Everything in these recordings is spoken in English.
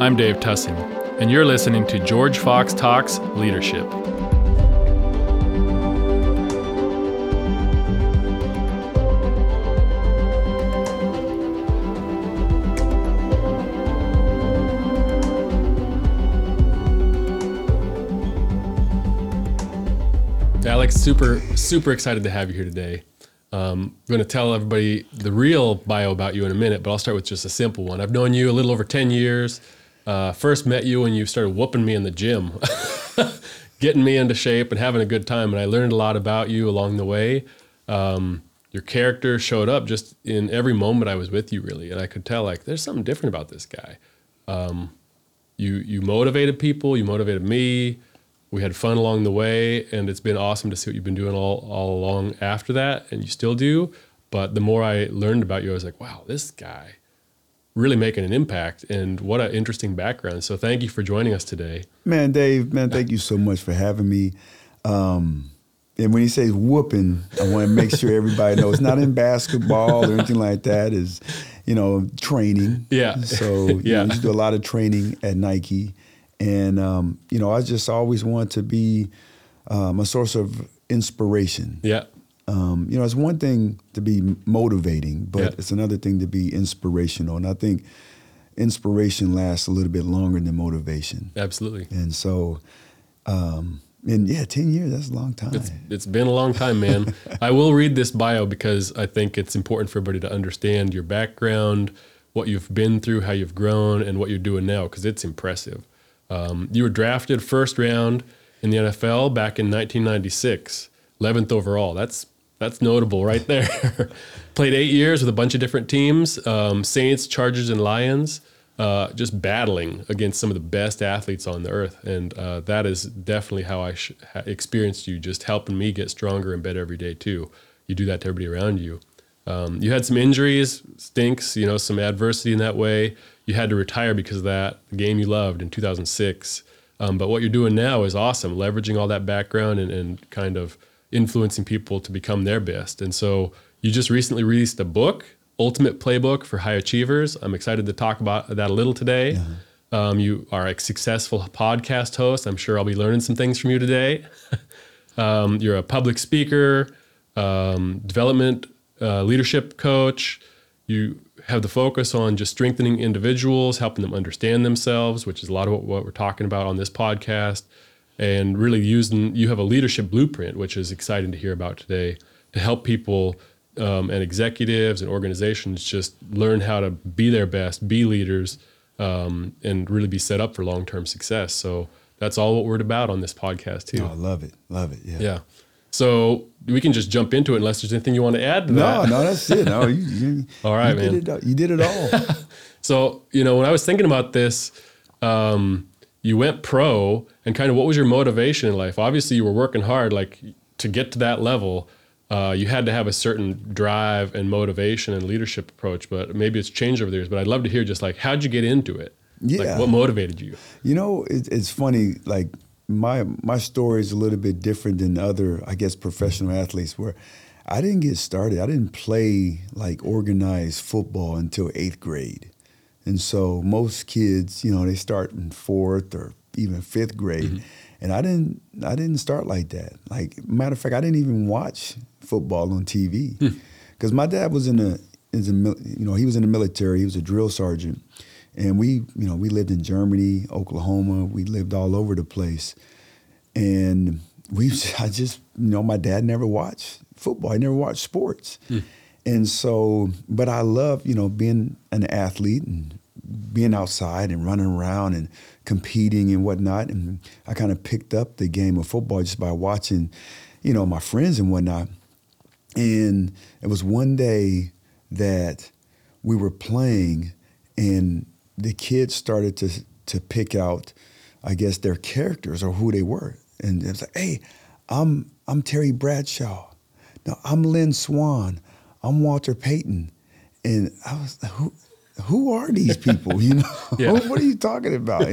I'm Dave Tussing, and you're listening to George Fox Talks Leadership. Alex, super, super excited to have you here today. Um, I'm going to tell everybody the real bio about you in a minute, but I'll start with just a simple one. I've known you a little over 10 years. Uh, first met you and you started whooping me in the gym, getting me into shape and having a good time. And I learned a lot about you along the way. Um, your character showed up just in every moment I was with you, really. And I could tell, like, there's something different about this guy. Um, you, you motivated people, you motivated me we had fun along the way and it's been awesome to see what you've been doing all, all along after that and you still do but the more i learned about you i was like wow this guy really making an impact and what an interesting background. So thank you for joining us today. Man dave man thank you so much for having me. Um, and when he says whooping i want to make sure everybody knows it's not in basketball or anything like that is you know training. Yeah. So yeah. you do a lot of training at nike. And um, you know, I just always want to be um, a source of inspiration. Yeah. Um, you know, it's one thing to be motivating, but yeah. it's another thing to be inspirational. And I think inspiration lasts a little bit longer than motivation. Absolutely. And so, um, and yeah, 10 years, that's a long time. It's, it's been a long time, man. I will read this bio because I think it's important for everybody to understand your background, what you've been through, how you've grown, and what you're doing now, because it's impressive. Um, you were drafted first round in the NFL back in 1996, 11th overall. That's that's notable right there. Played eight years with a bunch of different teams, um, Saints, Chargers, and Lions, uh, just battling against some of the best athletes on the earth. And uh, that is definitely how I sh- experienced you, just helping me get stronger and better every day too. You do that to everybody around you. Um, you had some injuries, stinks, you know, some adversity in that way you had to retire because of that the game you loved in 2006. Um, but what you're doing now is awesome, leveraging all that background and, and kind of influencing people to become their best. And so you just recently released a book, Ultimate Playbook for High Achievers. I'm excited to talk about that a little today. Yeah. Um, you are a successful podcast host. I'm sure I'll be learning some things from you today. um, you're a public speaker, um, development uh, leadership coach. You have the focus on just strengthening individuals, helping them understand themselves, which is a lot of what, what we're talking about on this podcast, and really using. You have a leadership blueprint, which is exciting to hear about today, to help people um, and executives and organizations just learn how to be their best, be leaders, um, and really be set up for long term success. So that's all what we're about on this podcast too. Oh, I love it, love it. Yeah. Yeah. So we can just jump into it unless there's anything you want to add to no, that. No, that's it. No, you, you all right, you man. Did it, you did it all. so you know, when I was thinking about this, um, you went pro, and kind of what was your motivation in life? Obviously, you were working hard, like to get to that level. Uh, you had to have a certain drive and motivation and leadership approach, but maybe it's changed over the years. But I'd love to hear just like how'd you get into it? Yeah, like, what motivated you? You know, it, it's funny. Like my my story is a little bit different than other, I guess, professional athletes. Where I didn't get started. I didn't play like organized football until eighth grade, and so most kids, you know, they start in fourth or even fifth grade, mm-hmm. and I didn't. I didn't start like that. Like matter of fact, I didn't even watch football on TV because hmm. my dad was in the, in the, you know, he was in the military. He was a drill sergeant and we, you know, we lived in Germany, Oklahoma. We lived all over the place, and we, I just, you know, my dad never watched football. He never watched sports, hmm. and so, but I love, you know, being an athlete and being outside and running around and competing and whatnot. And I kind of picked up the game of football just by watching, you know, my friends and whatnot. And it was one day that we were playing and the kids started to to pick out, I guess, their characters or who they were. And it was like, hey, I'm I'm Terry Bradshaw. No, I'm Lynn Swann. I'm Walter Payton. And I was who who are these people? You know, yeah. what are you talking about?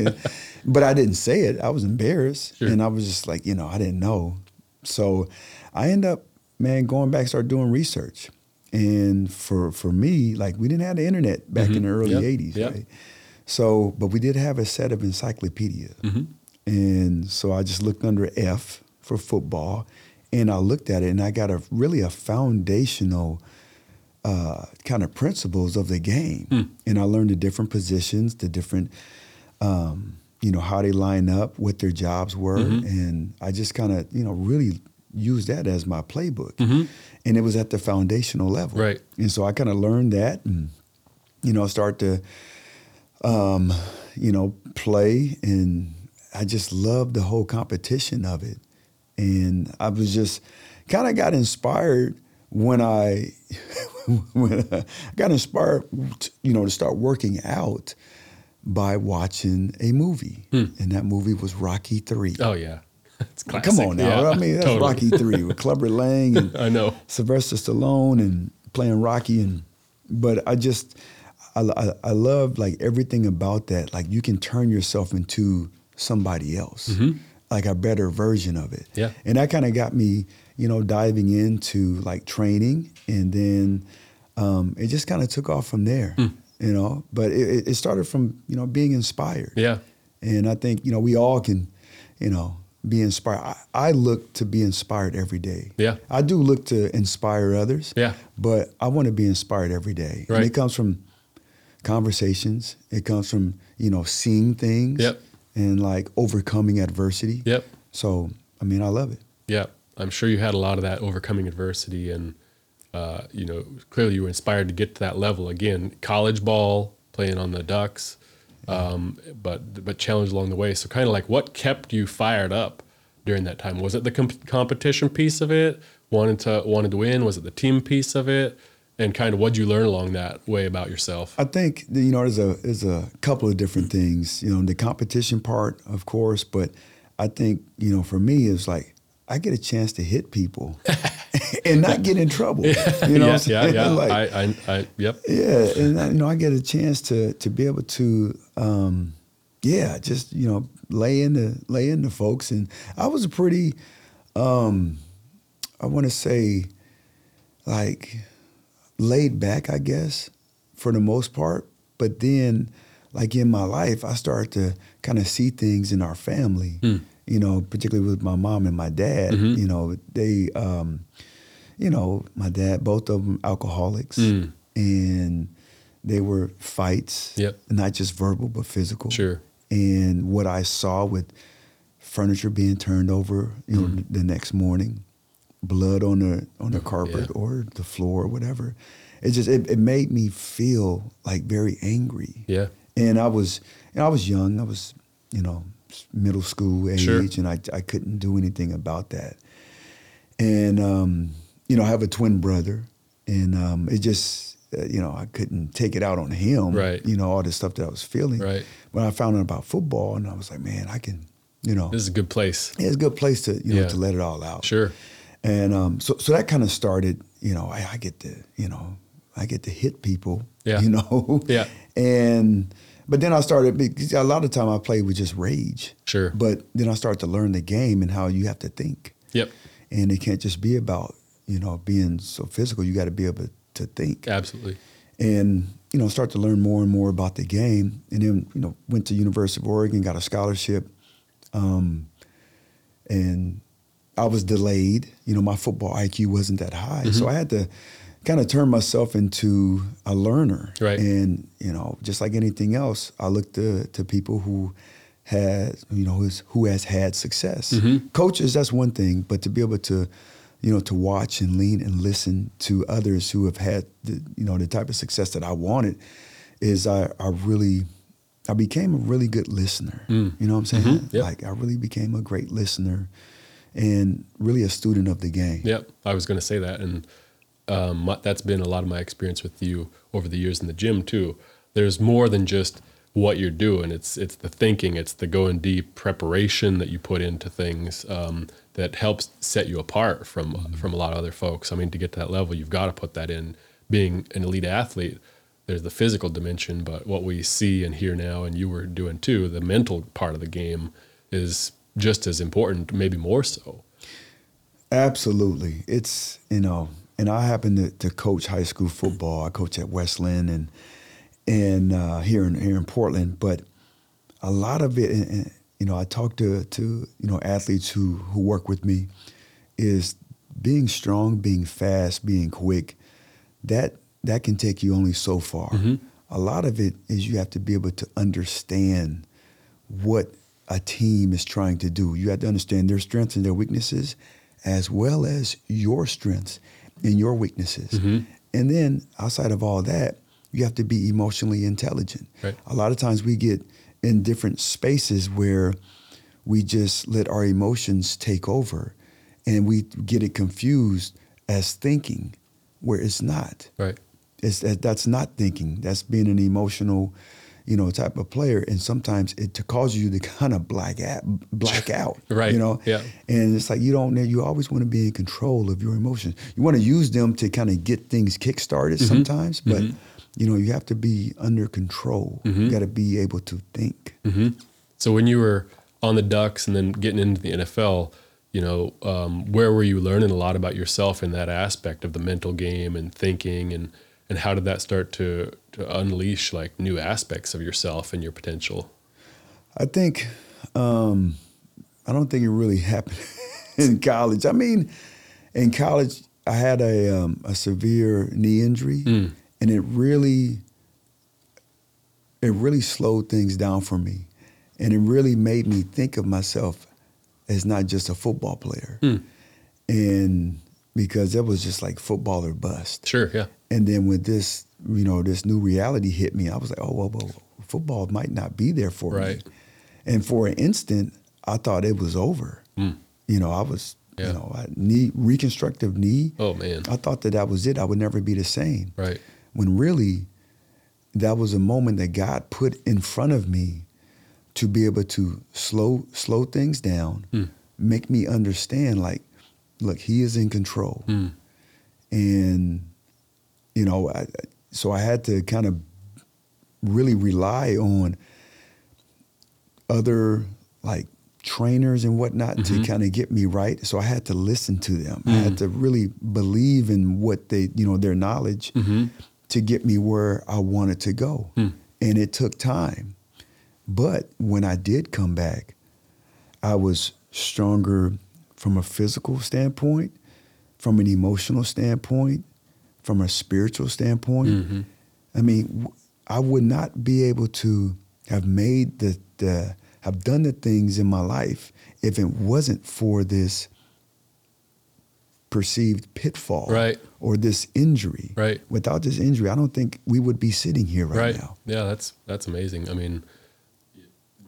But I didn't say it. I was embarrassed, sure. and I was just like, you know, I didn't know. So I end up, man, going back, start doing research. And for for me, like we didn't have the internet back mm-hmm. in the early yep. '80s, yep. right? So, but we did have a set of encyclopedia. And so I just looked under F for football and I looked at it and I got a really a foundational uh, kind of principles of the game. And I learned the different positions, the different, um, you know, how they line up, what their jobs were. And I just kind of, you know, really used that as my playbook. And it was at the foundational level. Right. And so I kind of learned that and, you know, start to, um, you know, play. And I just loved the whole competition of it. And I was just kind of got inspired when I, when I got inspired, you know, to start working out by watching a movie. Hmm. And that movie was Rocky 3. Oh yeah, it's classic. Come on now. Yeah, I mean, that's totally. Rocky 3 with Clubber Lang and I know. Sylvester Stallone and playing Rocky and but I just I, I, I love like everything about that. Like you can turn yourself into somebody else, mm-hmm. like a better version of it. Yeah. and that kind of got me, you know, diving into like training, and then um, it just kind of took off from there. You know, but it, it- it started from you know being inspired. Yeah, And I think, you know, we all can, you know, be inspired. I, I look to be inspired every day. Yeah. I do look to inspire others. Yeah. But I want to be inspired every day. Right. And it comes from conversations. It comes from, you know, seeing things. Yep. And like overcoming adversity. Yep. So, I mean, I love it. yeah. I'm sure you had a lot of that overcoming adversity, and uh, you know, clearly you were inspired to get to that level again. College ball, playing on the Ducks, um, but but challenged along the way. So kind of like, what kept you fired up during that time? Was it the comp- competition piece of it, wanted to wanted to win? Was it the team piece of it? And kind of what you learn along that way about yourself? I think you know there's a there's a couple of different things. You know, the competition part, of course, but I think you know for me it's like I get a chance to hit people and not get in trouble. You know, what yeah, yeah, yeah. Like, I, I, I, yep. yeah, and I, you know I get a chance to to be able to, um, yeah, just you know lay into lay into folks, and I was a pretty, um, I want to say, like laid back, I guess, for the most part. But then, like in my life, I started to kind of see things in our family. You know, particularly with my mom and my dad. You know, they, um, you know, my dad, both of them alcoholics, Mm. and they were fights. Yep. Not just verbal, but physical. Sure. And what I saw with furniture being turned over, you know, Mm. the next morning, blood on the on the carpet Yeah. or the floor or whatever. It just it, it made me feel like very angry. Yeah. And I was and I was young. I was, you know, middle school age Sure. and I I couldn't do anything about that. And um, you know, I have a twin brother and um, it just uh, you know, I couldn't take it out on him. Right. You know, all the stuff that I was feeling. Right. When I found out about football and I was like, man, I can, you know, This is a good place. yeah, it's a good place to you know Yeah. to let it all out. Sure. And um, so so that kind of started. You know, I, I get to you know I get to hit people. Yeah. You know. Yeah. And but then I started a lot of time I played with just rage. Sure. But then I started to learn the game and how you have to think, Yep. and it can't just be about you know being so physical. You got to be able to think Absolutely. and you know start to learn more and more about the game and then you know went to university of oregon got a scholarship um, and i was delayed you know my football iq wasn't that high Mm-hmm. so i had to kind of turned myself into a learner Right. and you know just like anything else i look to, to people who had you know who's, who has had success Mm-hmm. coaches that's one thing but to be able to you know, to watch and lean and listen to others who have had, the, you know, the type of success that I wanted, is I, I really, I became a really good listener. Mm. You know what I'm saying? Mhm. Yep. Like I really became a great listener, and really a student of the game. Yep, I was going to say that, and um, my, that's been a lot of my experience with you over the years in the gym too. There's more than just what you're doing. It's it's the thinking, it's the going deep preparation that you put into things um, that helps set you apart from from a lot of other folks. I mean, to get to that level, you've got to put that in. Being an elite athlete, there's the physical dimension, but what we see and hear now, and you were doing too, the mental part of the game is just as important, maybe more so. Absolutely. It's, you know, and I happen to, to coach high school football. I coach at Westland and and uh, here in here in Portland. But a lot of it, and- and, you know, I talk to to you know athletes who who work with me, is being strong, being fast, being quick. That that can take you only so far. A lot of it is you have to be able to understand what a team is trying to do. You have to understand their strengths and their weaknesses, as well as your strengths and your weaknesses. Mm-hmm. And then outside of all that, you have to be emotionally intelligent. Right. A lot of times we get in different spaces where we just let our emotions take over and we get it confused as thinking where it's not Right. it's that, that's not thinking that's being an emotional you know type of player. And sometimes it to cause you to kind of black out black out Right, you know? Yeah. and it's like you don't you always want to be in control of your emotions. You want to use them to kind of get things kick started Mm-hmm. sometimes but you know you have to be under control. Mm-hmm. you got to be able to think. So when you were on the Ducks and then getting into the NFL, you know, um, where were you learning a lot about yourself in that aspect of the mental game and thinking, and and how did that start to to unleash like new aspects of yourself and your potential? I think um, I don't think it really happened in college. I mean, in college, I had a um, a severe knee injury, and it really it really slowed things down for me, and it really made me think of myself as not just a football player, and because it was just like football or bust. Sure, yeah, And then when this, you know, this new reality hit me, I was like, oh, well, well football might not be there for Right. me. And for an instant, I thought it was over. Hmm. You know, I was, Yeah. you know, I knee reconstructive knee. Oh man, I thought that that was it. I would never be the same. right, When really, that was a moment that God put in front of me to be able to slow slow things down, hmm. make me understand like, look, He is in control, hmm. and you know, I, so I had to kind of really rely on other like trainers and whatnot to mm-hmm. kind of get me right. So I had to listen to them. I had mm. to really believe in what they, you know, their knowledge mm-hmm. to get me where I wanted to go. Mm. And it took time. But when I did come back, I was stronger from a physical standpoint, from an emotional standpoint, from a spiritual standpoint. I mean, I would not be able to have made the, the have done the things in my life if it wasn't for this perceived pitfall Right. or this injury. Right. Without this injury, I don't think we would be sitting here right, right. now. Yeah, that's that's amazing. I mean,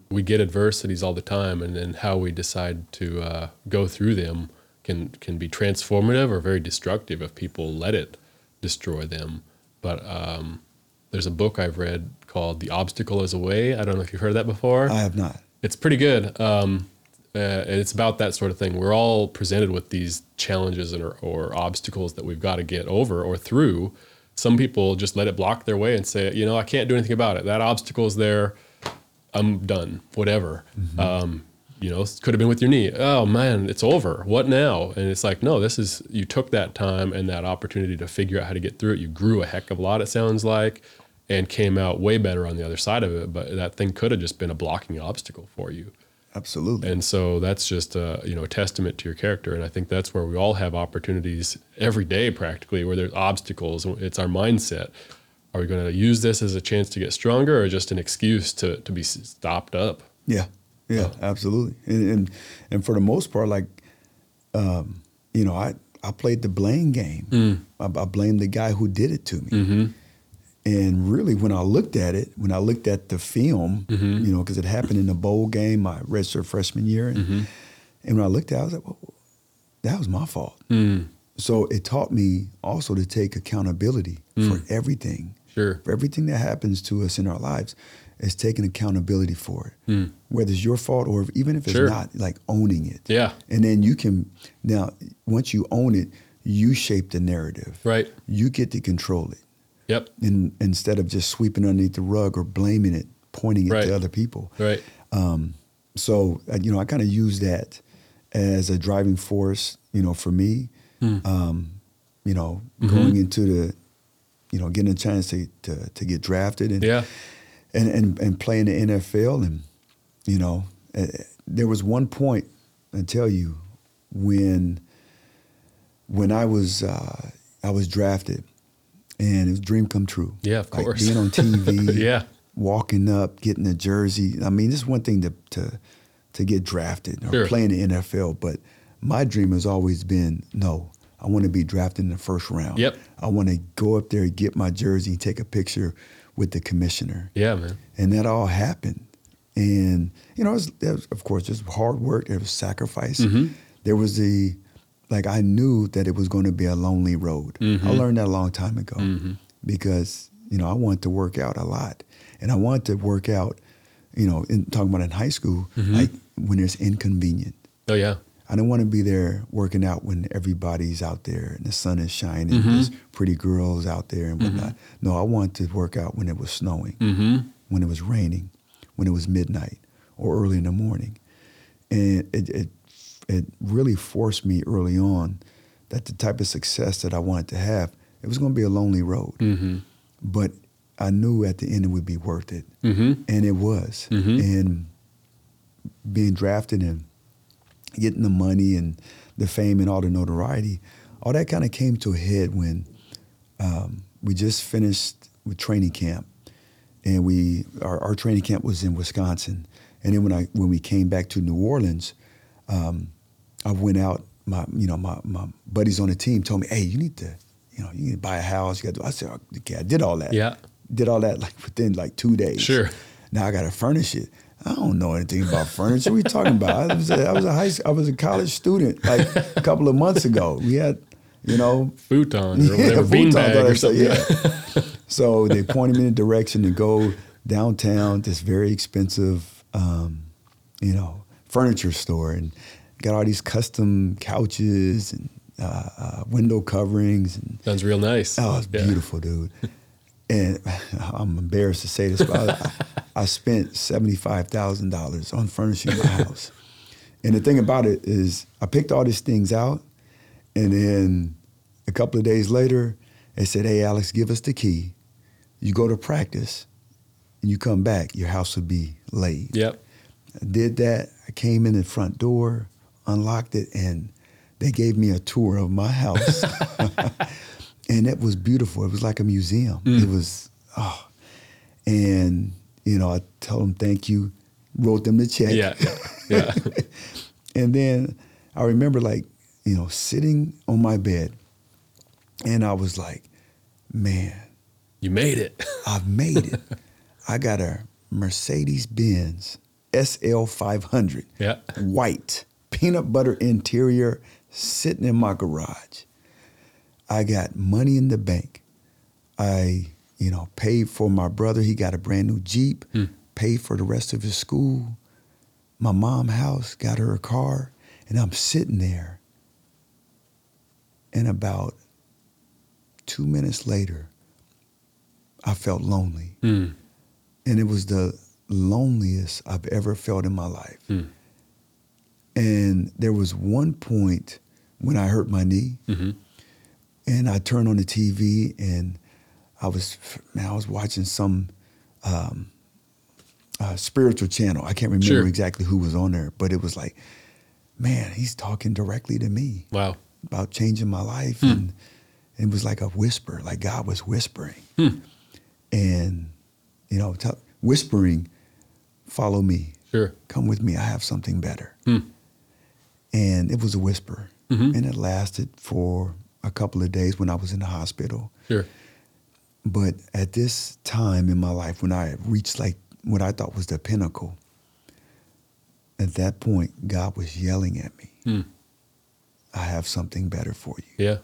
we get adversities all the time, and then how we decide to uh, go through them can can be transformative or very destructive if people let it destroy them. But um, there's a book I've read called "The Obstacle Is a Way." I don't know if you've heard that before. I have not. It's pretty good. Um, uh, and it's about that sort of thing. We're all presented with these challenges and, or, or obstacles that we've got to get over or through. Some people just let it block their way and say, you know, I can't do anything about it. That obstacle is there. I'm done. Whatever. Um, you know, could have been with your knee. Oh man, it's over. What now? And it's like, no, this is you took that time and that opportunity to figure out how to get through it. You grew a heck of a lot. It sounds like, and came out way better on the other side of it. But that thing could have just been a blocking obstacle for you. Absolutely. And so that's just a, you know a testament to your character. And I think that's where we all have opportunities every day, practically, where there's obstacles. It's our mindset. Are we going to use this as a chance to get stronger, or just an excuse to to be stopped up? Yeah, yeah, absolutely. And, and and for the most part, like, um, you know, I I played the blame game. Mm. I, I blamed the guy who did it to me. Mm-hmm. And really, when I looked at it, when I looked at the film, mm-hmm. you know, because it happened in the bowl game my redshirt freshman year, and, mm-hmm. and when I looked at it, I was like, well, that was my fault. Mm. So it taught me also to take accountability for mm. everything Sure. for everything that happens to us in our lives is taking accountability for it whether it's your fault or even if it's Sure. not like owning it Yeah. and then you can now once you own it you shape the narrative Right. you get to control it Yep. and instead of just sweeping underneath the rug or blaming it pointing it Right. to other people Right. so uh, you know i kind of use that as a driving force you know for me Hmm. um, you know Mm-hmm. going into the you know, getting a chance to to, to get drafted and, Yeah. And and and play in the NFL, and you know, uh, there was one point I tell you when when I was uh, I was drafted, and it was a dream come true. Yeah, of Like course. being on TV, Yeah. walking up, getting a jersey. I mean, it's one thing to to to get drafted or Sure. play in the NFL, but my dream has always been no. I want to be drafted in the first round. Yep. I want to go up there, get my jersey, take a picture with the commissioner Yeah, man. and that all happened. And you know, it was, it was, of course, just hard work. There was sacrifice. Mhm. There was the like I knew that it was going to be a lonely road. I Mhm. learned that a long time ago Mhm. because you know I wanted to work out a lot, and I wanted to work out. You know, in talking about in high school, Mhm. like when it's inconvenient. Oh yeah. I didn't want to be there working out when everybody's out there and the sun is shining, Mhm. there's pretty girls out there and whatnot. No, I wanted to work out when it was snowing Mm-hmm. when it was raining, when it was midnight or early in the morning. And it, it, it really forced me early on that the type of success that I wanted to have, it was going to be a lonely road. Mm-hmm. But I knew at the end it would be worth it. Mm-hmm. And it was. Mhm. And being drafted and getting the money and the fame and all the notoriety, all that kind of came to a head when um, we just finished with training camp, and we our, our training camp was in Wisconsin, and then when I when we came back to New Orleans, um, I went out. My you know my my buddies on the team told me, hey, you need to you know you need to buy a house. You got to. I said, okay, I did all that. Yeah. did all that like within like two days. Sure. Now I got to furnish it. I don't know anything about furniture. What are you talking about? I was a, I was a high I was a college student like a couple of months ago. We had, you know, Futon or Yeah, whatever, beanbag or something. yeah. so they pointed me in a direction to go downtown, this very expensive, um, you know, furniture store, and got all these custom couches and uh, uh, window coverings and Sounds real nice. Oh, it's Yeah. beautiful, dude. And I'm embarrassed to say this, but I, I spent seventy-five thousand dollars on furnishing my house. And the thing about it is, I picked all these things out, and then a couple of days later, they said, "Hey, Alex, give us the key. You go to practice, and you come back. Your house will be laid." Yep. I did that. I came in the front door, unlocked it, and they gave me a tour of my house. and it was beautiful. It was like a museum. Mm. It was, oh. And, you know, I told them thank you, wrote them the check. Yeah. Yeah. and then I remember, like, you know, sitting on my bed, and I was like, man, you made it. I've made it. I got a Mercedes Benz SL 500, Yeah. white, peanut butter interior, sitting in my garage. I got money in the bank. I, you know, paid for my brother. He got a brand new Jeep, Hmm. paid for the rest of his school. My mom house got her a car, and I'm sitting there. And about two minutes later, I felt lonely. Mm. And it was the loneliest I've ever felt in my life. Mm. And there was one point when I hurt my knee Mm-hmm. And I turned on the TV and I was, man, I was watching some um, uh, spiritual channel. I can't remember Sure. exactly who was on there, but it was like, man, he's talking directly to me Wow. about changing my life. Hmm. And it was like a whisper, like God was whispering. Hmm. And, you know, t- whispering, follow me, Sure. come with me, I have something better. Hmm. And it was a whisper. Mhm. And it lasted for a couple of days when I was in the hospital. Sure. But at this time in my life, when I reached like what I thought was the pinnacle, at that point, God was yelling at me, Hmm. I have something better for you. Yeah.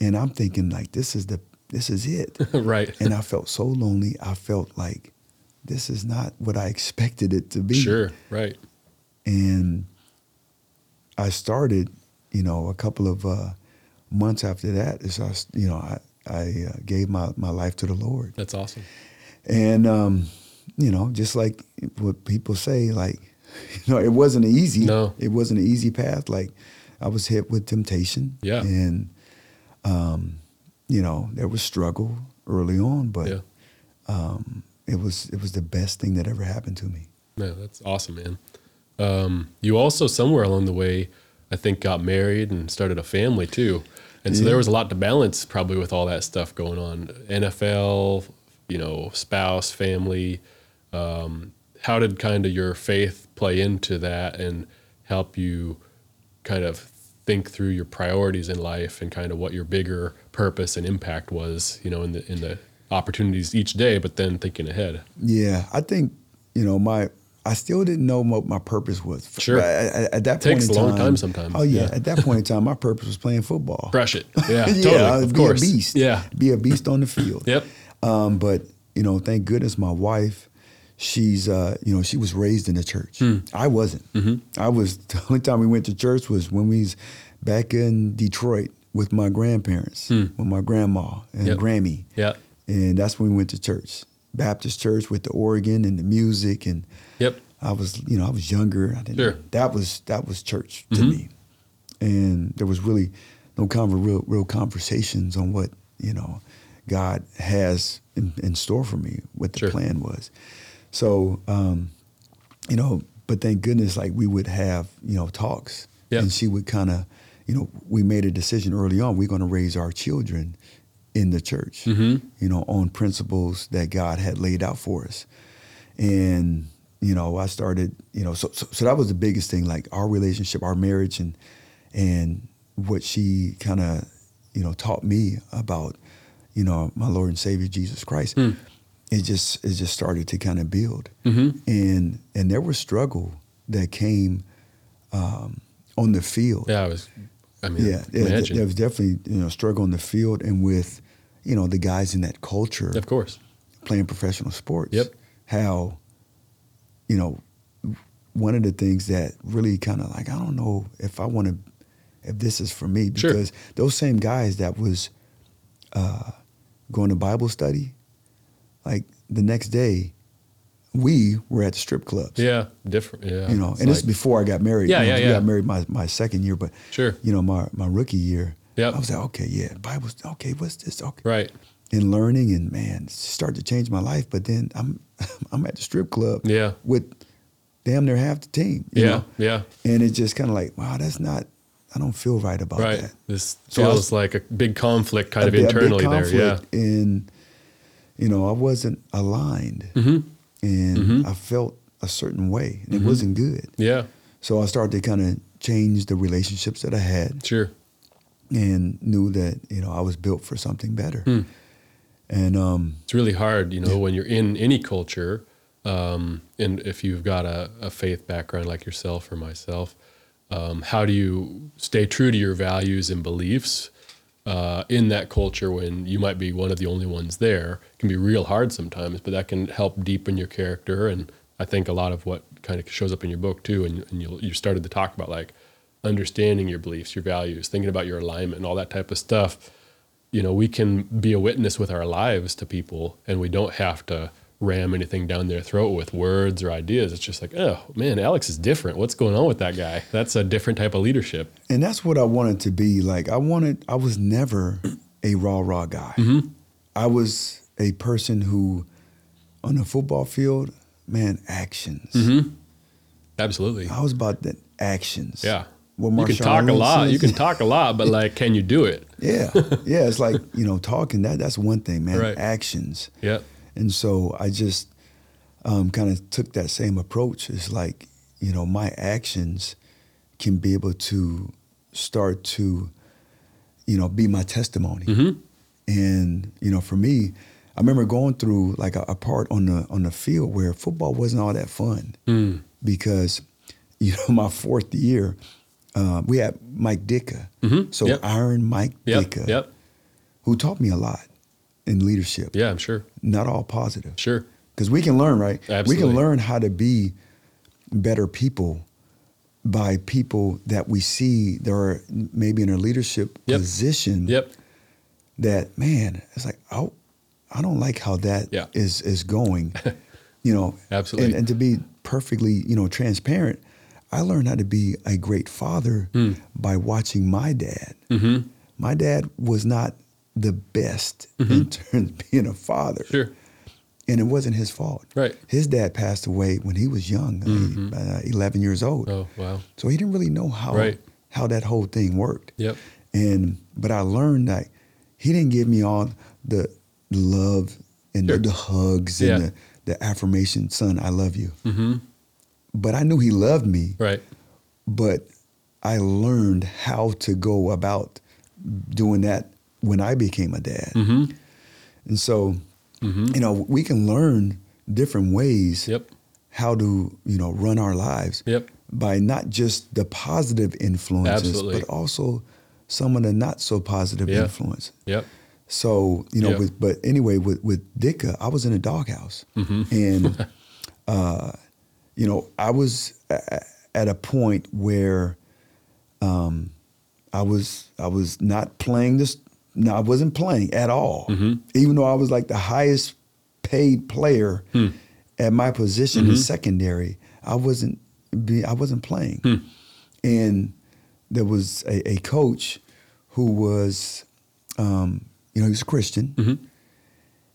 And I'm thinking like this is the this is it. right. and I felt so lonely. I felt like this is not what I expected it to be. Sure. Right. And I started, you know, a couple of uh, months after that, is I, you know, I, I uh, gave my, my life to the Lord. That's awesome. And, um, you know, just like what people say, like, you know, it wasn't easy. No. It wasn't an easy path. Like, I was hit with temptation. Yeah. And, um, you know, there was struggle early on, but Yeah. um, it was it was the best thing that ever happened to me. No, that's awesome, man. Um, you also somewhere along the way, I think, got married and started a family too, and so there was a lot to balance probably with all that stuff going on. NFL, you know, spouse, family. Um, how did kind of your faith play into that and help you kind of think through your priorities in life and kind of what your bigger purpose and impact was, you know, in the in the opportunities each day, but then thinking ahead. Yeah, I think you know my. I still didn't know what my purpose was. Sure. At, at- at that Takes point a in long time sometimes, Oh yeah. yeah. At that point in time, my purpose was playing football. Crush it. Yeah, yeah, totally. Of be course. a beast. Yeah. be a beast on the field. Yep. Um, but you know, thank goodness my wife, she's uh, you know, she was raised in the church. Hmm. I wasn't. Mm-hmm. I was the only time we went to church was when we was back in Detroit with my grandparents, with my grandma and Hmm. Yep. Grammy. Yeah. And that's when we went to church. Baptist church with the organ and the music and. I was, you know, I was younger. I didn't. Sure. Mm-hmm. That was that was church to me, and there was really no conver- real real conversations on what you know God has in, in store for me, what the Sure. plan was. So, um, you know, but thank goodness, like we would have you know talks, Yeah. and she would kind of, you know, we made a decision early on. We're going to raise our children in the church, Mhm. you know, on principles that God had laid out for us, and you know, I started, you know, so, so so that was the biggest thing, like our relationship, our marriage, and and what she kind of, you know, taught me about, you know, my Lord and Savior Jesus Christ. Hmm. It just it just started to kind of build, Mhm. and and there was struggle that came um, on the field. Yeah, I was. I mean, yeah, yeah, there was definitely you know struggle on the field and with, you know, the guys in that culture of course. playing professional sports. Yep. How, you know, one of the things that really kind of like I don't know if I want to, if this is for me Sure. because those same guys that was, uh, going to Bible study, like the next day, we were at the strip clubs. Yeah, different. Yeah, You know, It's and this is before I got married. Yeah, You know, yeah, yeah. got married my, my second year, but Sure. you know, my, my rookie year, Yeah, I was like, okay, yeah, Bible, okay, what's this? Okay, right. and learning and man started to change my life but then i'm i'm at the strip club Yeah. with damn near half the team Yeah, know? yeah. and it's just kind of like wow that's not i don't feel right about Right. that This So feels was- like a big conflict kind A of big- a big internally there. Yeah. and you know i wasn't aligned Mm-hmm. and i felt a certain way and it Mm-hmm. wasn't good Yeah. so i started to kind of change the relationships that i had Sure. and knew that you know i was built for something better Hmm. And um It's really hard, you know, when you're in any culture, um, and if you've got a, a faith background like yourself or myself, um, how do you stay true to your values and beliefs uh, in that culture when you might be one of the only ones there? It can be real hard sometimes, but that can help deepen your character. And I think a lot of what kind of shows up in your book too, and, and you you started to talk about like understanding your beliefs, your values, thinking about your alignment, and all that type of stuff you know, we can be a witness with our lives to people and we don't have to ram anything down their throat with words or ideas. It's just like, oh man, Alex is different. What's going on with that guy? That's a different type of leadership. and that's what I wanted to be. Like I wanted, I was never a raw raw guy. Mm-hmm. I was a person who, on the football field, man, actions. Absolutely. I was about the actions. Yeah. What you can Marshawn talk a lot. You can talk a lot, but like, can you do it? Yeah, yeah. It's like you know, talking. That that's one thing, man. Right. Actions. Yeah. And so I just um, kind of took that same approach. It's like, you know, my actions can be able to start to, you know, be my testimony. Mhm. And, you know, for me, I remember going through like a, a part on the on the field where football wasn't all that fun Mm. because, you know, my fourth year, uh, we had Mike Ditka. Mhm. So Yep. Iron Mike Yep. Ditka, Yep. who taught me a lot in leadership. Yeah, I'm sure. Not all positive Sure. because we can learn, right? Absolutely. We can learn how to be better people by people that we see that are maybe in a leadership Yep. position. Yep. That man, it's like I, I don't like how that Yeah. is is going. you know, Absolutely. And, and to be perfectly, you know, transparent, I learned how to be a great father Hmm. by watching my dad. Mm-hmm. My dad was not the best in terms of being a father. Sure. And it wasn't his fault. Right. His dad passed away when he was young, uh, 11 years old. Oh wow. So he didn't really know how Right. how that whole thing worked. Yep. And but I learned that he didn't give me all the love and Sure. the, the hugs Yeah. and the, the affirmation, son, I love you. Mm-hmm. But I knew he loved me. Right. But I learned how to go about doing that when I became a dad. Mm-hmm. And so, Mm-hmm. you know, we can learn different ways Yep. how to, you know, run our lives Yep. by not just the positive influences, Absolutely. but also some of the not so positive Yeah. influence. Yep. So, you know, Yeah. with, but anyway, with, with Ditka, I was in a doghouse. Mm-hmm. And, uh, you know, I was a- at a point where um, I was I was not playing this. No, I wasn't playing at all. Mhm. Even though I was like the highest paid player Hmm. at my position in Mhm. secondary, I wasn't be, I wasn't playing. Hmm. And there was a, a coach who was, um, you know, he was a Christian, Mhm.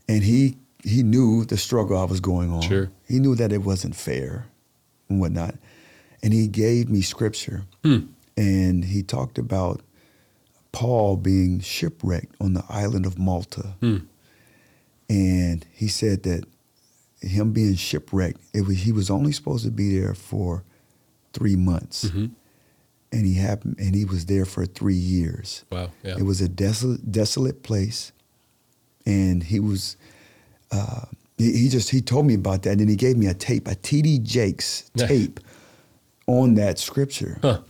and he he knew the struggle I was going on. Sure. He knew that it wasn't fair and whatnot, and he gave me scripture, Hmm. and he talked about Paul being shipwrecked on the island of Malta, Hmm. and he said that him being shipwrecked, it was he was only supposed to be there for three months, Mhm. and he happened, and he was there for three years. Wow. Yeah. It was a desolate, desolate place, and he was. Uh, he, just he told me about that, and then he gave me a tape, a T.D. Jakes tape, on that scripture. Huh.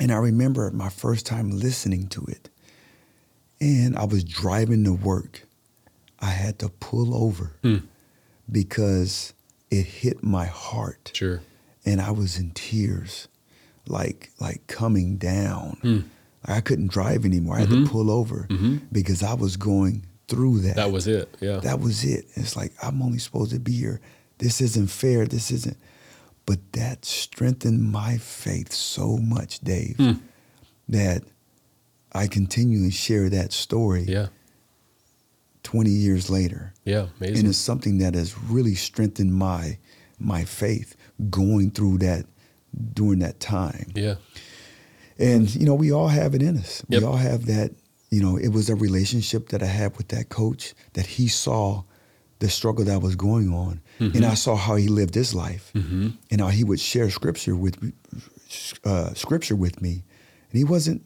And I remember my first time listening to it, and I was driving to work. I had to pull over Hmm. because it hit my heart, Sure. and I was in tears, like like coming down. Hmm. I couldn't drive anymore. I had Mhm. to pull over Mhm. because I was going through that. That was it. Yeah. that was it. It's like I'm only supposed to be here. This isn't fair. This isn't. But that strengthened my faith so much, Dave, Hmm. that I continually share that story yeah. 20 years later. Yeah. Amazing. And it's something that has really strengthened my my faith going through that during that time. Yeah. And you know, we all have it in us. Yep. We all have that. You know, it was a relationship that I had with that coach that he saw the struggle that was going on, and I saw how he lived his life, Mm-hmm. and how he would share scripture with me, uh, scripture with me, and he wasn't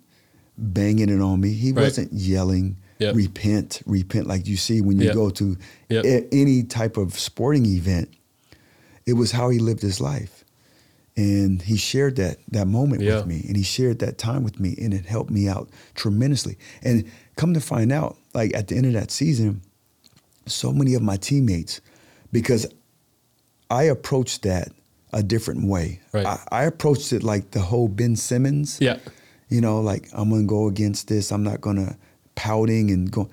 banging it on me. He Right. wasn't yelling, Yep. "Repent, repent," like you see when you Yep. go to Yep. a- any type of sporting event. It was how he lived his life and he shared that that moment Yeah. with me and he shared that time with me and it helped me out tremendously and come to find out like at the end of that season so many of my teammates because i approached that a different way Right. I, I approached it like the whole ben simmons Yeah. you know like i'm gonna go against this i'm not gonna pouting and go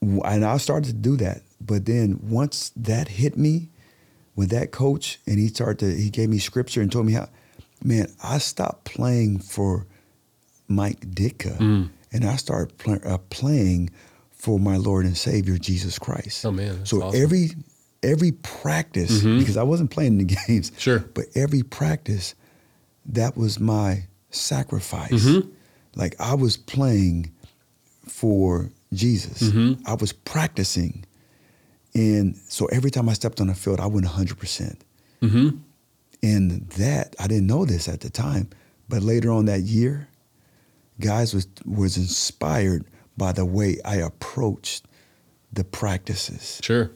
and i started to do that but then once that hit me with that coach and he started to he gave me scripture and told me how man i stopped playing for mike ditka Mm. and i started pl- uh, playing for my lord and savior jesus christ Oh, man, so awesome. every every practice Mhm. because i wasn't playing in the games Sure. but every practice that was my sacrifice Mhm. like i was playing for jesus Mhm. i was practicing and so every time i stepped on the field i went 100% Mm-hmm. and that i didn't know this at the time but later on that year guys was was inspired by the way i approached the practices Sure.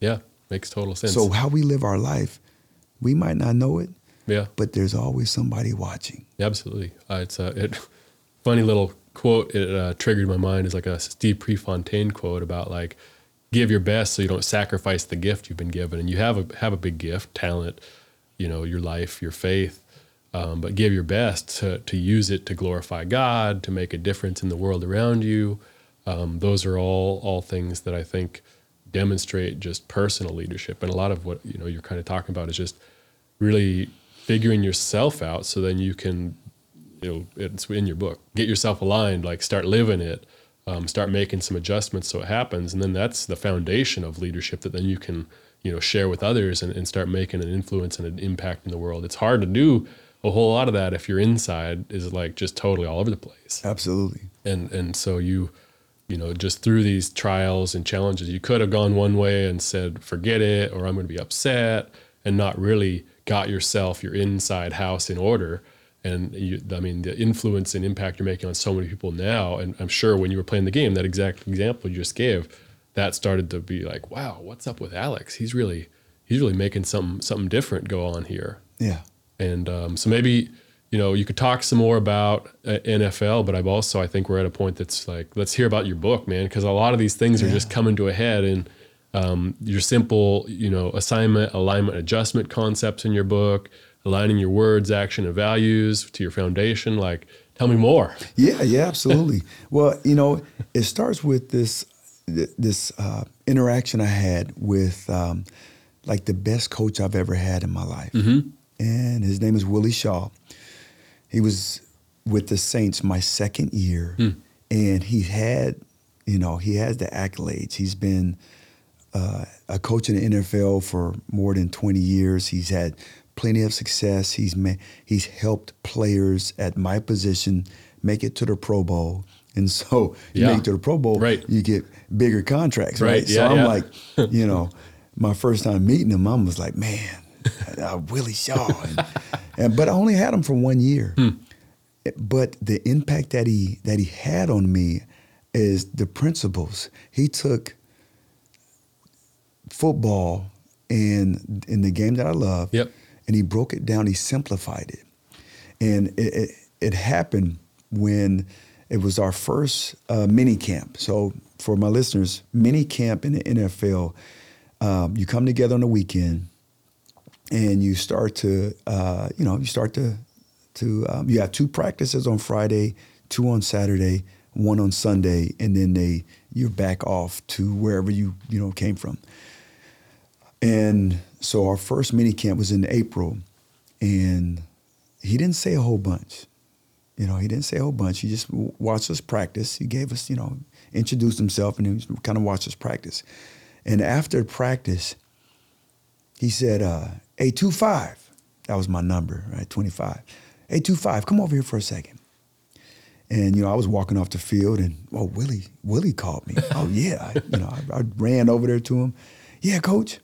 Yeah. Makes total sense. so how we live our life we might not know it yeah. but there's always somebody watching Absolutely. Uh, it's a it, funny little quote. It uh, triggered my mind is like a Steve Prefontaine quote about like give your best so you don't sacrifice the gift you've been given. And you have a have a big gift, talent, you know, your life, your faith. Um, but give your best to to use it to glorify God, to make a difference in the world around you. Um, those are all all things that I think demonstrate just personal leadership. And a lot of what you know you're kind of talking about is just really figuring yourself out so then you can you know it's in your book get yourself aligned like start living it um, start making some adjustments so it happens, and then that's the foundation of leadership that then you can you know share with others and, and start making an influence and an impact in the world. It's hard to do a whole lot of that if your inside is like just totally all over the place. Absolutely. And and so you you know just through these trials and challenges, you could have gone one way and said forget it or I'm going to be upset and not really got yourself your inside house in order. And you, I mean, the influence and impact you're making on so many people now, and I'm sure when you were playing the game, that exact example you just gave, that started to be like, wow, what's up with Alex? He's really, he's really making something something different go on here. Yeah. And um, so maybe you know you could talk some more about uh, NFL, but I've also I think we're at a point that's like let's hear about your book, man, because a lot of these things yeah. are just coming to a head and um, your simple you know assignment, alignment, adjustment concepts in your book, aligning your words, action, and values to your foundation. Like, tell me more. Yeah, yeah, absolutely. well, you know, it starts with this this uh, interaction I had with um, like the best coach I've ever had in my life. Mm-hmm and his name is Willie Shaw. He was with the Saints my second year, mm. and he had, you know, he has the accolades. He's been uh, a coach in the NFL for more than 20 years. He's had plenty of success. He's ma- he's helped players at my position make it to the Pro Bowl. And so you yeah. make it to the Pro Bowl, right. you get bigger contracts, right? right? Yeah, so I'm yeah. like, you know, my first time meeting him, I was like, man, uh, Willie Shaw. And, and, but I only had him for one year. Hmm. But the impact that he that he had on me is the principles. He took football and in the game that I love, yep. And he broke it down. He simplified it, and it, it, it happened when it was our first uh, mini camp. So for my listeners, mini camp in the NFL, um, you come together on the weekend and you start to uh, you know you start to to um, you have two practices on Friday, two on Saturday, one on Sunday, and then they you're back off to wherever you you know came from. And so our first mini camp was in April, and he didn't say a whole bunch. You know, he didn't say a whole bunch. He just watched us practice. He gave us, you know, introduced himself and he kind of watched us practice. And after practice, he said, uh, A25, that was my number, right? 25. A25, come over here for a second. And, you know, I was walking off the field and, oh, Willie, Willie called me. oh, yeah. I, you know, I, I, ran over there to him. Yeah, coach.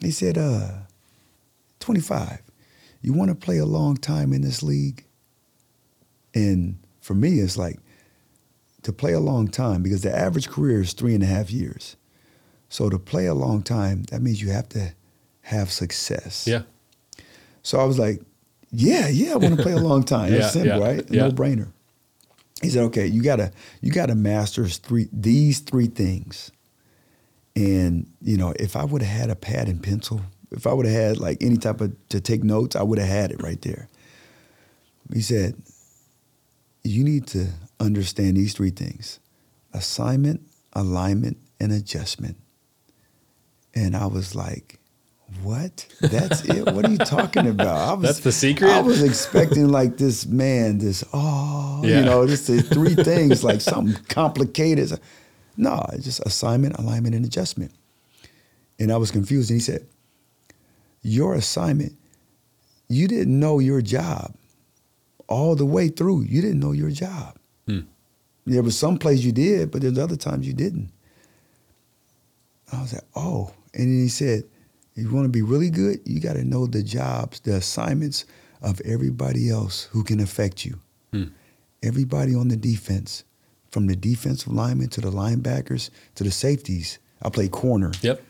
He said, uh, 25, you want to play a long time in this league? And for me, it's like to play a long time because the average career is three and a half years. So to play a long time, that means you have to have success. Yeah. So I was like, yeah, yeah, I want to play a long time. yeah, It's simple, yeah, right? Yeah. No brainer. He said, okay, you gotta you gotta master three these three things. And, you know, if I would have had a pad and pencil, if I would have had like any type of to take notes, I would have had it right there. He said, you need to understand these three things assignment, alignment, and adjustment. And I was like, what? That's it? What are you talking about? I was, That's the secret? I was expecting like this man, this, oh, Yeah. you know, just the three things, like something complicated. No, it's just assignment, alignment, and adjustment. And I was confused. And he said, Your assignment, you didn't know your job all the way through. You didn't know your job. Hmm. There was some place you did, but there's other times you didn't. I was like, oh. And then he said, if you want to be really good, you got to know the jobs, the assignments of everybody else who can affect you. Hmm. Everybody on the defense, from the defensive linemen to the linebackers to the safeties. I play corner. Yep.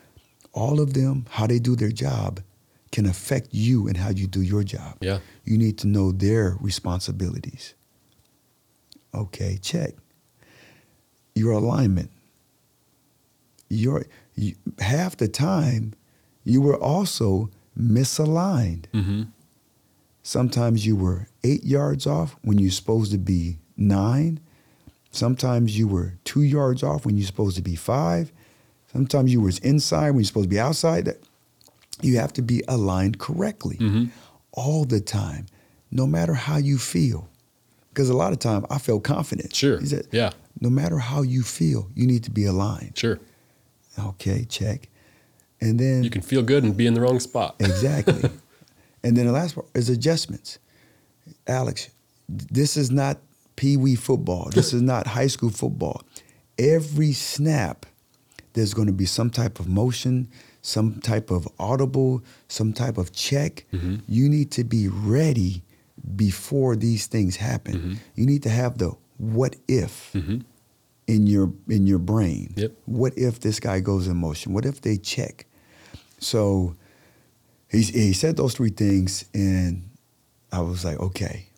All of them, how they do their job, can affect you and how you do your job. Yeah. You need to know their responsibilities. Okay, check. Your alignment. Your you, half the time, you were also misaligned. Mm-hmm. Sometimes you were eight yards off when you're supposed to be nine. Sometimes you were two yards off when you're supposed to be five. Sometimes you was inside when you're supposed to be outside. You have to be aligned correctly Mm-hmm. all the time, no matter how you feel. because a lot of time I felt confident. Sure. He said, Yeah. no matter how you feel, you need to be aligned. Sure. Okay, check. And then You can feel good and be in the wrong spot. Exactly. and then the last part is adjustments. Alex, this is not pee wee football. This is not high school football. Every snap, there's going to be some type of motion, some type of audible, some type of check. Mm-hmm. You need to be ready before these things happen. Mm-hmm. You need to have the what if mm-hmm. in your in your brain. Yep. What if this guy goes in motion? What if they check? So he, he said those three things, and I was like, okay.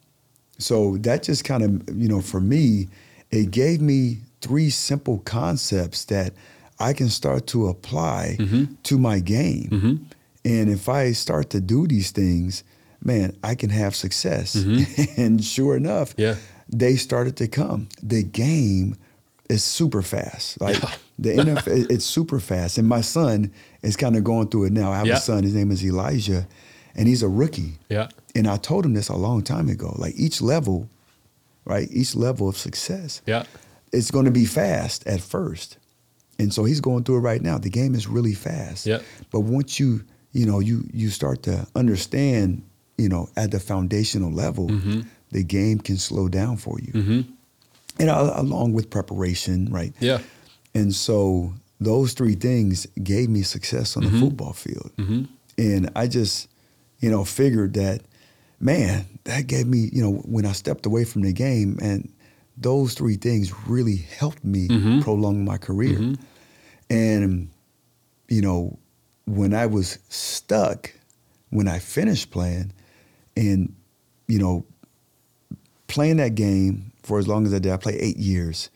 So that just kind of, you know, for me, it gave me three simple concepts that I can start to apply mm-hmm. to my game. Mm-hmm. And if I start to do these things, man, I can have success. Mm-hmm. and sure enough, Yeah. they started to come. The game is super fast. Like Yeah. the NFL, it's super fast. And my son is kind of going through it now. I have Yeah. a son. His name is Elijah, and he's a rookie. Yeah. And I told him this a long time ago. Like each level, right? Each level of success, Yeah. it's going to be fast at first. And so he's going through it right now. The game is really fast. Yeah. But once you, you know, you you start to understand, you know, at the foundational level, Mm-hmm. the game can slow down for you. And uh, along with preparation, right? Yeah. And so those three things gave me success on the football field. And I just, you know, figured that, man, that gave me, you know, when I stepped away from the game, and those three things really helped me mm-hmm. prolong my career. Mm-hmm. And, you know, when I was stuck, when I finished playing, and, you know, playing that game for as long as I did. I played eight years.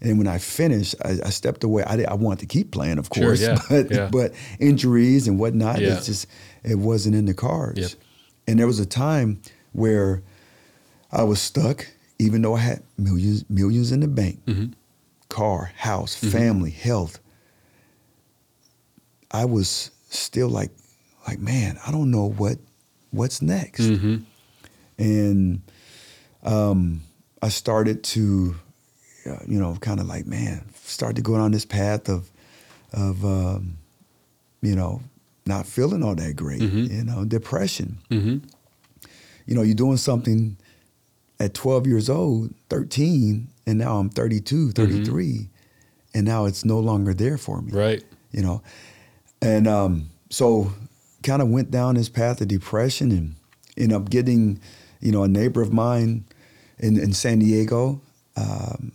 And when I finished, I, I stepped away. I, did, I wanted to keep playing, of Sure, course, yeah, but yeah. but injuries and whatnot, Yeah. it's just it wasn't in the cards. Yep. And there was a time where I was stuck, even though I had millions millions in the bank, Mm-hmm. car, house, family, health. I was still like, like man, I don't know what what's next Mm-hmm. and um, I started to, uh, you know, kind of like, man, started to go down this path of, of, um, you know, not feeling all that great, Mhm. you know, depression. Mm-hmm. You know, you're doing something at 12 years old, 13, and now I'm 32, 33, and now it's no longer there for me Right. you know. And um, so kind of went down this path of depression and ended up getting, you know, a neighbor of mine in, in San Diego, um,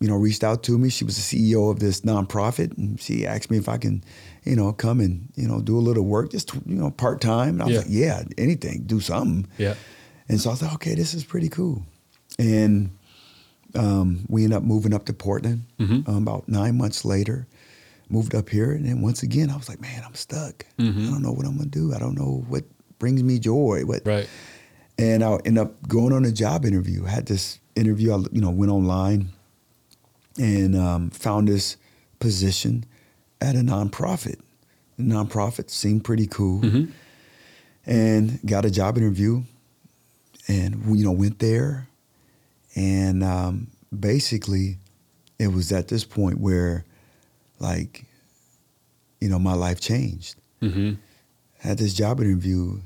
you know, reached out to me. She was the CEO of this nonprofit and she asked me if I can, you know, come and, you know, do a little work, just, you know, part time. And I was Yeah. like, yeah, anything, do something. Yeah. And so I thought, okay, this is pretty cool. And um, we ended up moving up to Portland Mhm. um, about nine months later. Moved up here, and then once again, I was like, man, I'm stuck. Mhm. I don't know what I'm gonna do. I don't know what brings me joy. What Right. and I ended up going on a job interview. I had this interview. I you know went online and um, found this position at a nonprofit. The nonprofit seemed pretty cool, Mhm. and got a job interview, and you know went there, and um, basically, it was at this point where, like, you know, my life changed Mm-hmm. had this job interview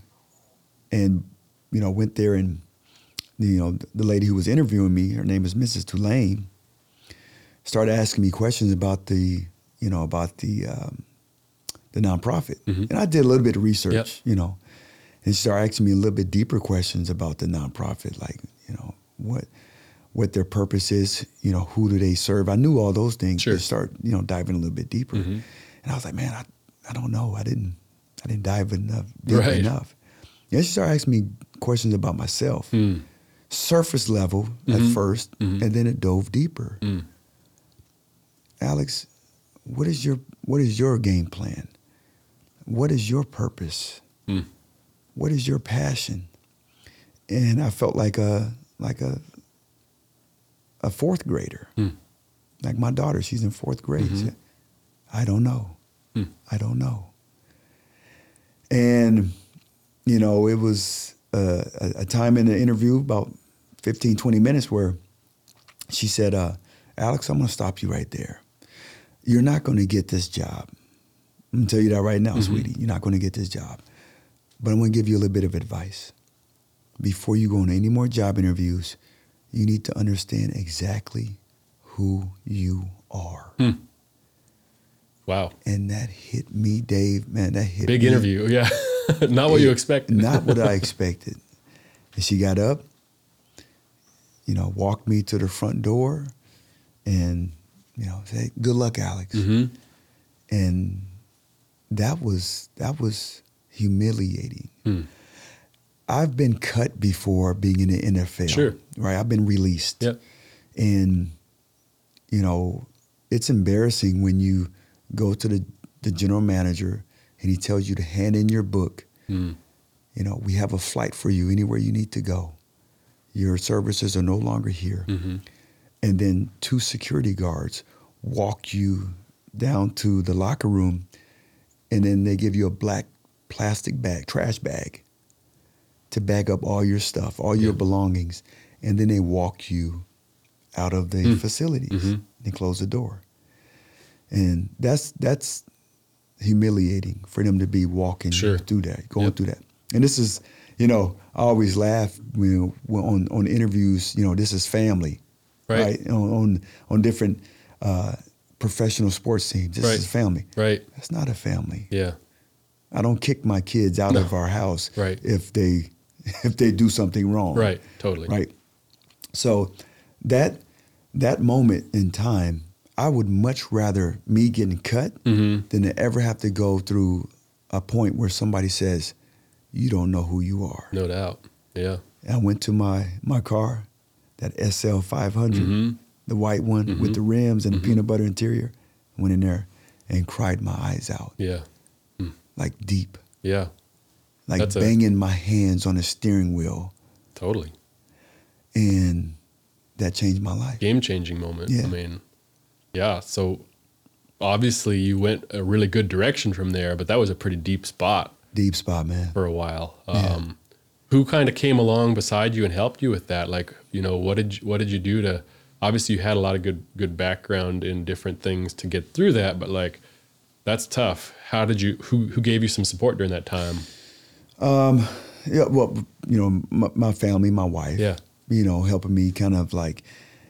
and you know went there and you know the lady who was interviewing me her name is mrs tulane started asking me questions about the you know about the um, the nonprofit Mhm. and i did a little bit of research Yep. you know and she started asking me a little bit deeper questions about the nonprofit like you know what what their purpose is you know who do they serve i knew all those things Sure. to start you know diving a little bit deeper Mhm. and i was like man i, I don't know i didn't i didn't dive enough deep Right. enough and she started asking me questions about myself Mm. surface level at Mhm. 1st Mhm. and then it dove deeper Mm. alex what is your what is your game plan what is your purpose Mm. what is your passion and i felt like a like a a fourth grader Mm. like my daughter she's in fourth grade She Mhm. said, i don't know Mm. i don't know and you know it was uh, a, a time in the interview about 15, 20 minutes where she said, uh, Alex, I'm going to stop you right there. You're not going to get this job. I'm going to tell you that right now, mm-hmm. sweetie. You're not going to get this job. But I'm going to give you a little bit of advice. Before you go on any more job interviews, you need to understand exactly who you are. Hmm. Wow. And that hit me, Dave. Man, that hit me. Big me. interview. Yeah. Not what you expected. Not what I expected. And she got up, you know, walked me to the front door and, you know, say Good luck, Alex. hmm And that was that was humiliating. Hmm. I've been cut before being in the NFL. Sure. Right. I've been released. Yep. And, you know, it's embarrassing when you go to the, the general manager and he tells you to hand in your book. Mm. You know, we have a flight for you anywhere you need to go. Your services are no longer here. hmm And then two security guards walk you down to the locker room and then they give you a black plastic bag, trash bag, to bag up all your stuff, all your Yeah. belongings. And then they walk you out of the Mm. facilities Mhm. and close the door. And that's that's humiliating for them to be walking Sure. through that, going Yep. through that. And this is, you know, I always laugh when, when on on interviews. You know, this is family, Right. On on, on different uh, professional sports teams, this Right. is family. Right. That's not a family. Yeah. I don't kick my kids out No. of our house Right. if they if they do something wrong. Right. Totally. Right. So that that moment in time, I would much rather me getting cut hmm than to ever have to go through a point where somebody says, "You don't know who you are." No doubt. Yeah. I went to my my car, that SL 500, hmm the white one Mhm. with the rims and Mhm. the peanut butter interior. Went in there and cried my eyes out, Yeah. like deep, Yeah. like That's a- banging my hands on the steering wheel, Totally. and that changed my life. Game changing moment. Yeah. I mean, yeah. So obviously you went a really good direction from there, but that was a pretty deep spot Deep spot, man. for a while. Yeah. Um, who kind of came along beside you and helped you with that? Like, you know, what did you, what did you do to? Obviously, you had a lot of good good background in different things to get through that, but like, that's tough. How did you? Who who gave you some support during that time? Um, yeah, well, you know, my, my family, my wife, Yeah. you know, helping me kind of like,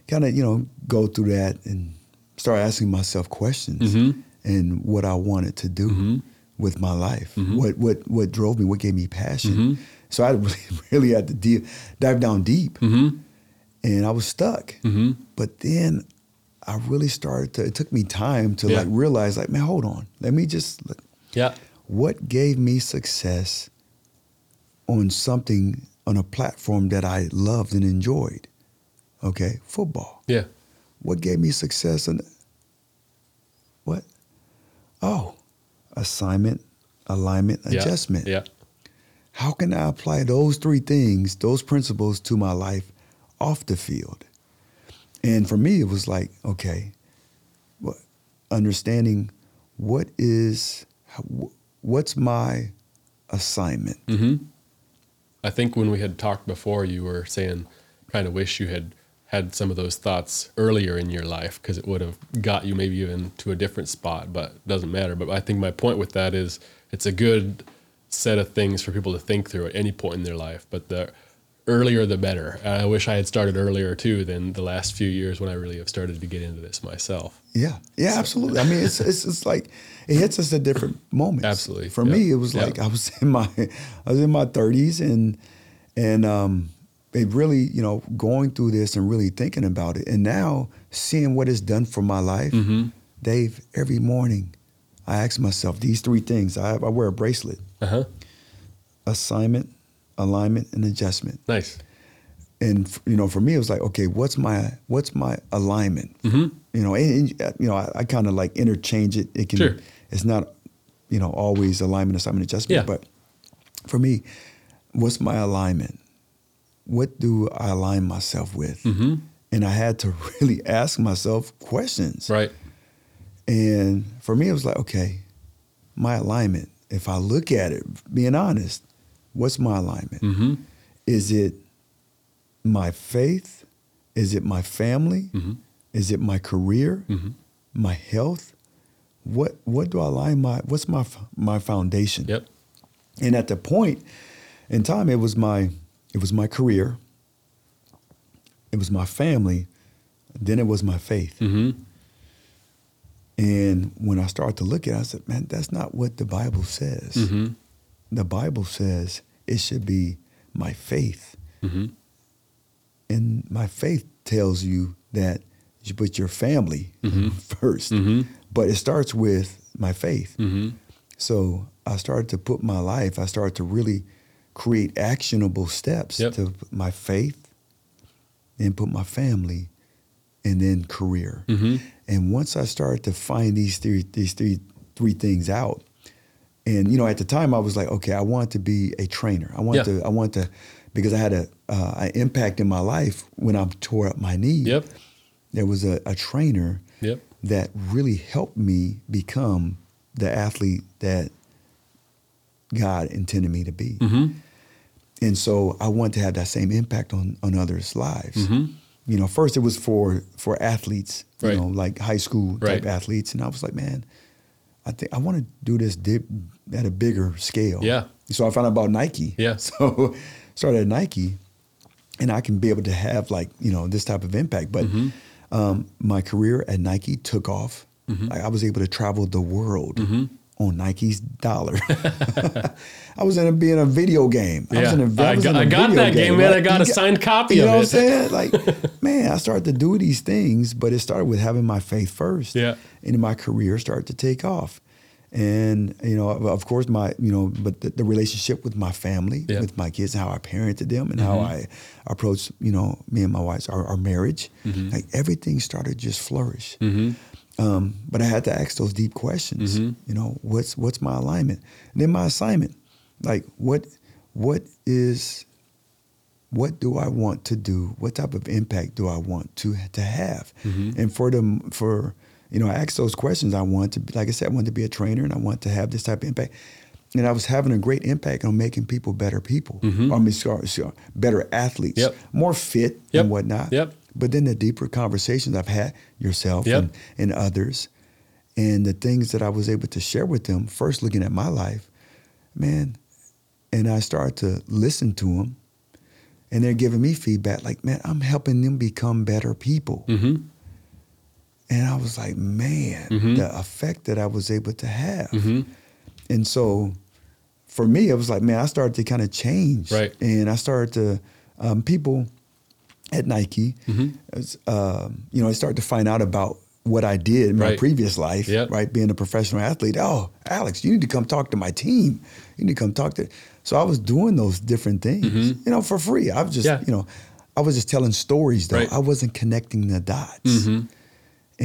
kind of, you know, go through that and start asking myself questions Mhm. and what I wanted to do Mhm. with my life. Mhm. What what what drove me? What gave me passion? Mhm. So I really really had to deep, dive down deep, Mm-hmm. And I was stuck. Mm-hmm. But then I really started to. It took me time to Yeah. like realize, like, man, hold on, let me just. Look. Yeah. What gave me success on something on a platform that I loved and enjoyed? Okay, football. Yeah. What gave me success in what? Oh, assignment, alignment, Yeah. adjustment. Yeah. How can I apply those three things, those principles to my life off the field? And for me, it was like, okay, what, understanding what is, what's my assignment? Mm-hmm. I think when we had talked before, you were saying kind of wish you had had some of those thoughts earlier in your life because it would have got you maybe even to a different spot, but it doesn't matter. But I think my point with that is it's a good set of things for people to think through at any point in their life, but the earlier the better. I wish I had started earlier too than the last few years when I really have started to get into this myself. Yeah, yeah, absolutely. I mean, it's it's it's like it hits us at different moments. Absolutely. For Yeah. me, it was Yeah. like I was in my I was in my thirties and and um, it really you know going through this and really thinking about it, and now seeing what it's done for my life, Mm-hmm. Dave. Every morning, I ask myself these three things. I, I wear a bracelet: Uh huh. assignment, alignment, and adjustment. Nice. And you know, for me, it was like, okay, what's my what's my alignment? Mm-hmm. you know, and, and, you know, I, I kind of like interchange it. It can, Sure. it's not, you know, always alignment, assignment, adjustment. Yeah. But for me, what's my alignment? What do I align myself with? Mm-hmm. And I had to really ask myself questions. Right. And for me, it was like, okay, my alignment. If I look at it, being honest, what's my alignment? Mm-hmm. Is it my faith? Is it my family? Mm-hmm. Is it my career? Mm-hmm. My health? What what do I lie my what's my my foundation? Yep. And at the point in time, it was my it was my career. It was my family. Then it was my faith. Mm-hmm. And when I started to look at it, I said, man, that's not what the Bible says. Mm-hmm. The Bible says it should be my faith. Mm-hmm. And my faith tells you that you put your family Mhm. 1st Mhm. But it starts with my faith. Mm-hmm. So I started to put my life, I started to really create actionable steps Yep. to my faith, then put my family, and then career. Mm-hmm. And once I started to find these three these three three things out, and you know, at the time I was like, okay, I want to be a trainer. I want Yeah. to I want to because I had a uh, an impact in my life when I tore up my knee. Yep. There was a, a trainer Yep. that really helped me become the athlete that God intended me to be. Mm-hmm. And so I want to have that same impact on, on others' lives. Mm-hmm. You know, first it was for for athletes, you Right. know, like high school type Right. athletes, and I was like, man, I think I want to do this dip at a bigger scale. Yeah. So I found out about Nike. Yeah. So started at Nike, and I can be able to have like you know this type of impact. But Mm-hmm. um, my career at Nike took off. Like I was able to travel the world Mm-hmm. on Nike's dollar. I was in a, being a video game. I was Yeah. in a, I was got- in a I got video that game, man. I got You a signed copy you know it. what I'm saying? Like, man, I started to do these things, but it started with having my faith first. Yeah. And my career started to take off. And, you know, of course, my, you know, but the, the relationship with my family, Yeah. with my kids, how I parented them and how I approached, you know, me and my wife's, our, our marriage, like everything started just flourish. Mm-hmm. Um, but I had to ask those deep questions. Mhm. You know, what's what's my alignment? And then my assignment, like what what is what do I want to do? What type of impact do I want to to have? Mhm. And for them for you know, I asked those questions. I wanted to be, like I said, I want to be a trainer and I wanted to have this type of impact. And I was having a great impact on making people better people. Mhm. I mean, sorry, sorry, better athletes, Yep. more fit Yep. and whatnot. Yep. But then the deeper conversations I've had yourself and, and others, and the things that I was able to share with them, first looking at my life, man, and I started to listen to them, and they're giving me feedback like, man, I'm helping them become better people. Mm-hmm. And I was like, man, Mhm. the effect that I was able to have. Mm-hmm. And so for me, it was like, man, I started to kind of change. Right. And I started to, um, people at Nike, Mhm. as, um, you know, I started to find out about what I did in my Right. previous life, Yep. right? Being a professional athlete. Oh, Alex, you need to come talk to my team. You need to come talk to. So I was doing those different things, Mhm. you know, for free. I was just, Yeah. you know, I was just telling stories though. Right. I wasn't connecting the dots. Mm-hmm.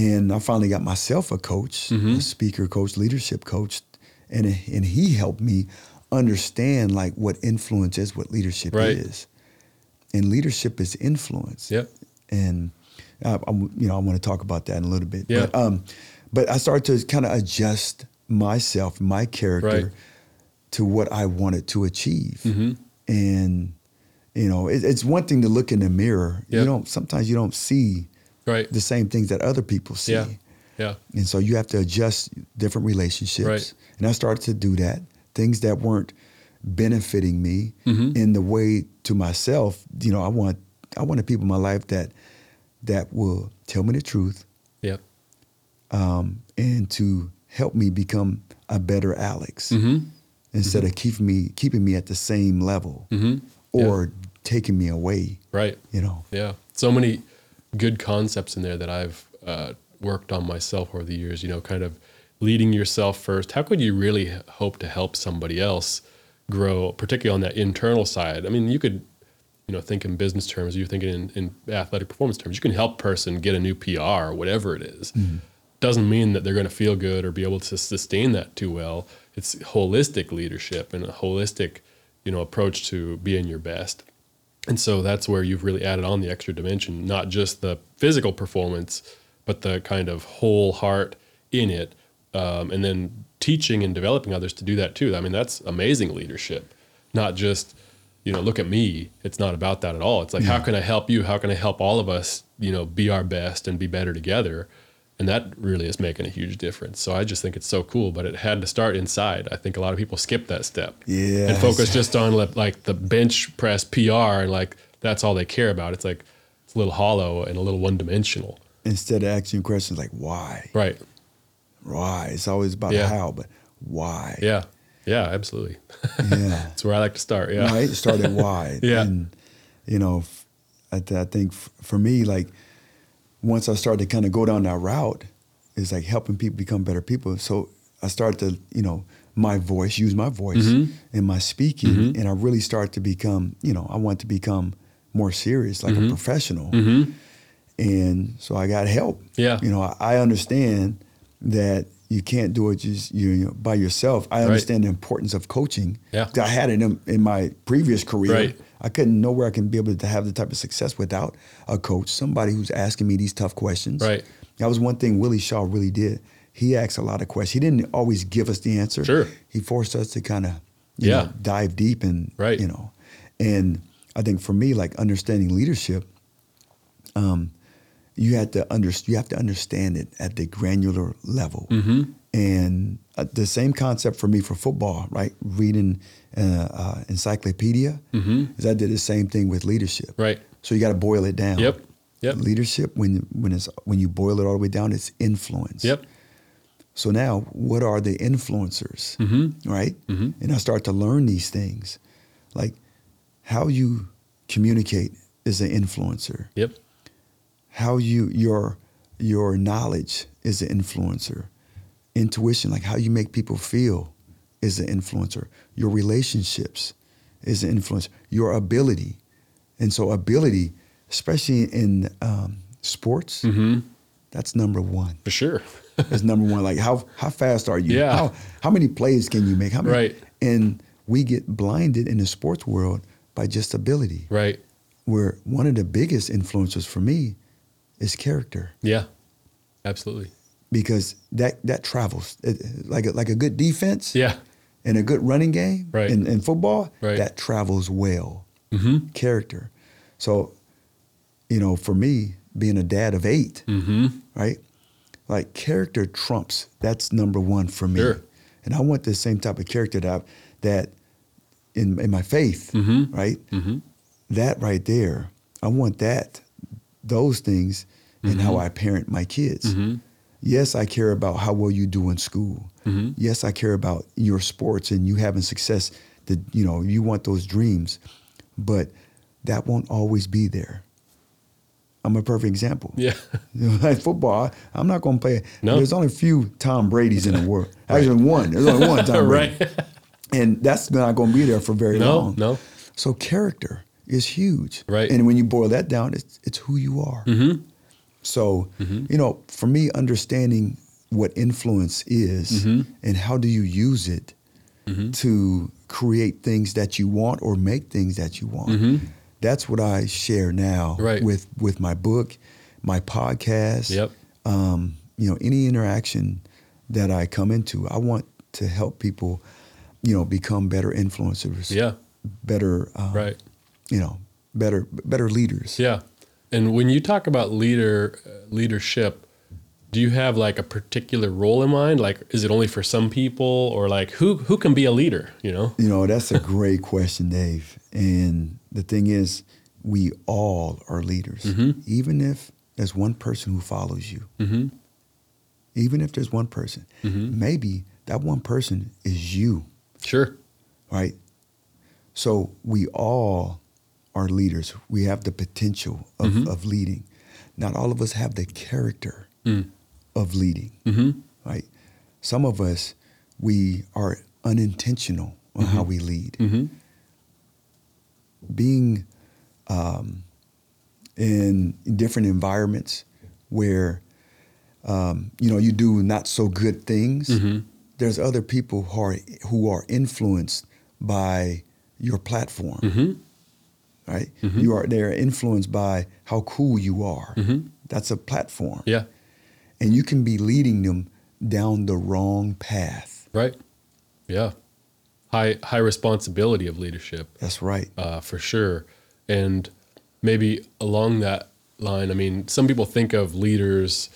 And I finally got myself a coach, Mhm. a speaker coach, leadership coach, and and he helped me understand like what influence is, what leadership Right. is, and leadership is influence. Yep. And uh, I'm, you know, I want to talk about that in a little bit. Yeah. But, um, but I started to kind of adjust myself, my character, Right. to what I wanted to achieve. Mm-hmm. And you know, it, it's one thing to look in the mirror. You don't. Sometimes you don't see Right. the same things that other people see. Yeah. Yeah. And so you have to adjust different relationships. Right. And I started to do that. Things that weren't benefiting me Mhm. in the way to myself, you know, I want I wanted people in my life that that will tell me the truth Yep. um, and to help me become a better Alex Mm-hmm. instead of keeping me keeping me at the same level Mm-hmm. or taking me away, Right. you know. Yeah. So many good concepts in there that I've uh, worked on myself over the years, you know, kind of leading yourself first. How could you really hope to help somebody else grow, particularly on that internal side? I mean, you could, you know, think in business terms, you're thinking in, in athletic performance terms. You can help a person get a new PR or whatever it is. Doesn't mean that they're going to feel good or be able to sustain that too well. It's holistic leadership and a holistic, you know, approach to being your best. And so that's where you've really added on the extra dimension, not just the physical performance, but the kind of whole heart in it. Um, and then teaching and developing others to do that too. I mean, that's amazing leadership, not just, you know, look at me. It's not about that at all. It's like, how can I help you? How can I help all of us, you know, be our best and be better together? And that really is making a huge difference. So I just think it's so cool, but it had to start inside. I think a lot of people skip that step Yeah. and focus just on like the bench press PR and like that's all they care about. It's like it's a little hollow and a little one dimensional. Instead of asking questions like why, Right. why? It's always about Yeah. how, but why? Yeah. Yeah, absolutely. Yeah. That's where I like to start. Yeah. right? Start at why. Yeah. And, you know, I, th- I think f- for me, like, once I started to kind of go down that route, is like helping people become better people. So I started to, you know, my voice, use my voice Mhm. in my speaking. Mhm. And I really start to become, you know, I want to become more serious, like a Mhm. professional. Mm-hmm. And so I got help. Yeah. You know, I, I understand that you can't do it just you know, by yourself. I Right. understand the importance of coaching. Yeah. I had it in, in my previous career. Right. I couldn't know where I can be able to have the type of success without a coach, somebody who's asking me these tough questions. Right. That was one thing Willie Shaw really did. He asked a lot of questions. He didn't always give us the answer. Sure. He forced us to kind of, Yeah. know, dive deep and, Right. you know, and I think for me, like understanding leadership, um, you had to under, you have to understand it at the granular level. Mm-hmm. And uh, the same concept for me for football, right? Reading uh, uh, encyclopedia, Mhm. is I did the same thing with leadership. Right. So you got to boil it down. Yep. Yep. Leadership, when when it's when you boil it all the way down, it's influence. Yep. So now, what are the influencers, Mm-hmm. right? Mhm. And I start to learn these things, like how you communicate is an influencer. Yep. How you your your knowledge is an influencer. Intuition, like how you make people feel, is an influencer. Your relationships is an influencer. Your ability, and so ability, especially in um, sports, Mm-hmm. that's number one. For sure. is number one. Like how how fast are you? Yeah. How how many plays can you make? How many? Right. And we get blinded in the sports world by just ability. right. Where one of the biggest influencers for me is character Yeah. Absolutely. Because that that travels It- like a, like a good defense Yeah. and a good running game Right. in, in football Right. that travels well. Mm-hmm. Character. So, you know, for me being a dad of eight, Mm-hmm. right? Like character trumps. That's number one for me. Sure. And I want the same type of character that I, that in in my faith, Mhm. right? Mm-hmm. That right there, I want that, those things, and how Mhm. I parent my kids. Mm-hmm. Yes, I care about how well you do in school. Mhm. Yes, I care about your sports and you having success. That you know you want those dreams, but that won't always be there. I'm a perfect example. Yeah. Like football, I'm not going to play. No. There's only a few Tom Brady's in the world. Actually, one. There's only one Tom Brady, right. and that's not going to be there for very no. long. No. So character is huge, Right. And when you boil that down, it's it's who you are. Mm-hmm. So Mhm. you know, for me, understanding what influence is Mhm. and how do you use it Mhm. to create things that you want or make things that you want. Mhm. That's what I share now Right. with with my book, my podcast. Yep. Um, you know, any interaction that I come into, I want to help people, you know, become better influencers. Yeah. Better. Um, Right. You know, better better leaders. Yeah. And when you talk about leader uh, leadership, do you have like a particular role in mind? Like, is it only for some people, or like who who can be a leader? You know. You know, that's a great question, Dave. And the thing is, we all are leaders. Mhm. Even if there's one person who follows you, Mm-hmm. even if there's one person, Mhm. maybe that one person is you, Sure. right? So we all are leaders. We have the potential of, Mhm. of leading. Not all of us have the character Mm. of leading, Mm-hmm. right? Some of us, we are unintentional on how we lead. Mm-hmm. being um, in different environments where um, you know you do not so good things. Mhm. There's other people who are who are influenced by your platform, Mm-hmm. Right? Mhm. You are they're influenced by how cool you are. Mm-hmm. That's a platform, Yeah. and you can be leading them down the wrong path. Right. Yeah. high high responsibility of leadership That's right. uh, for sure. And maybe along that line, I mean, some people think of leaders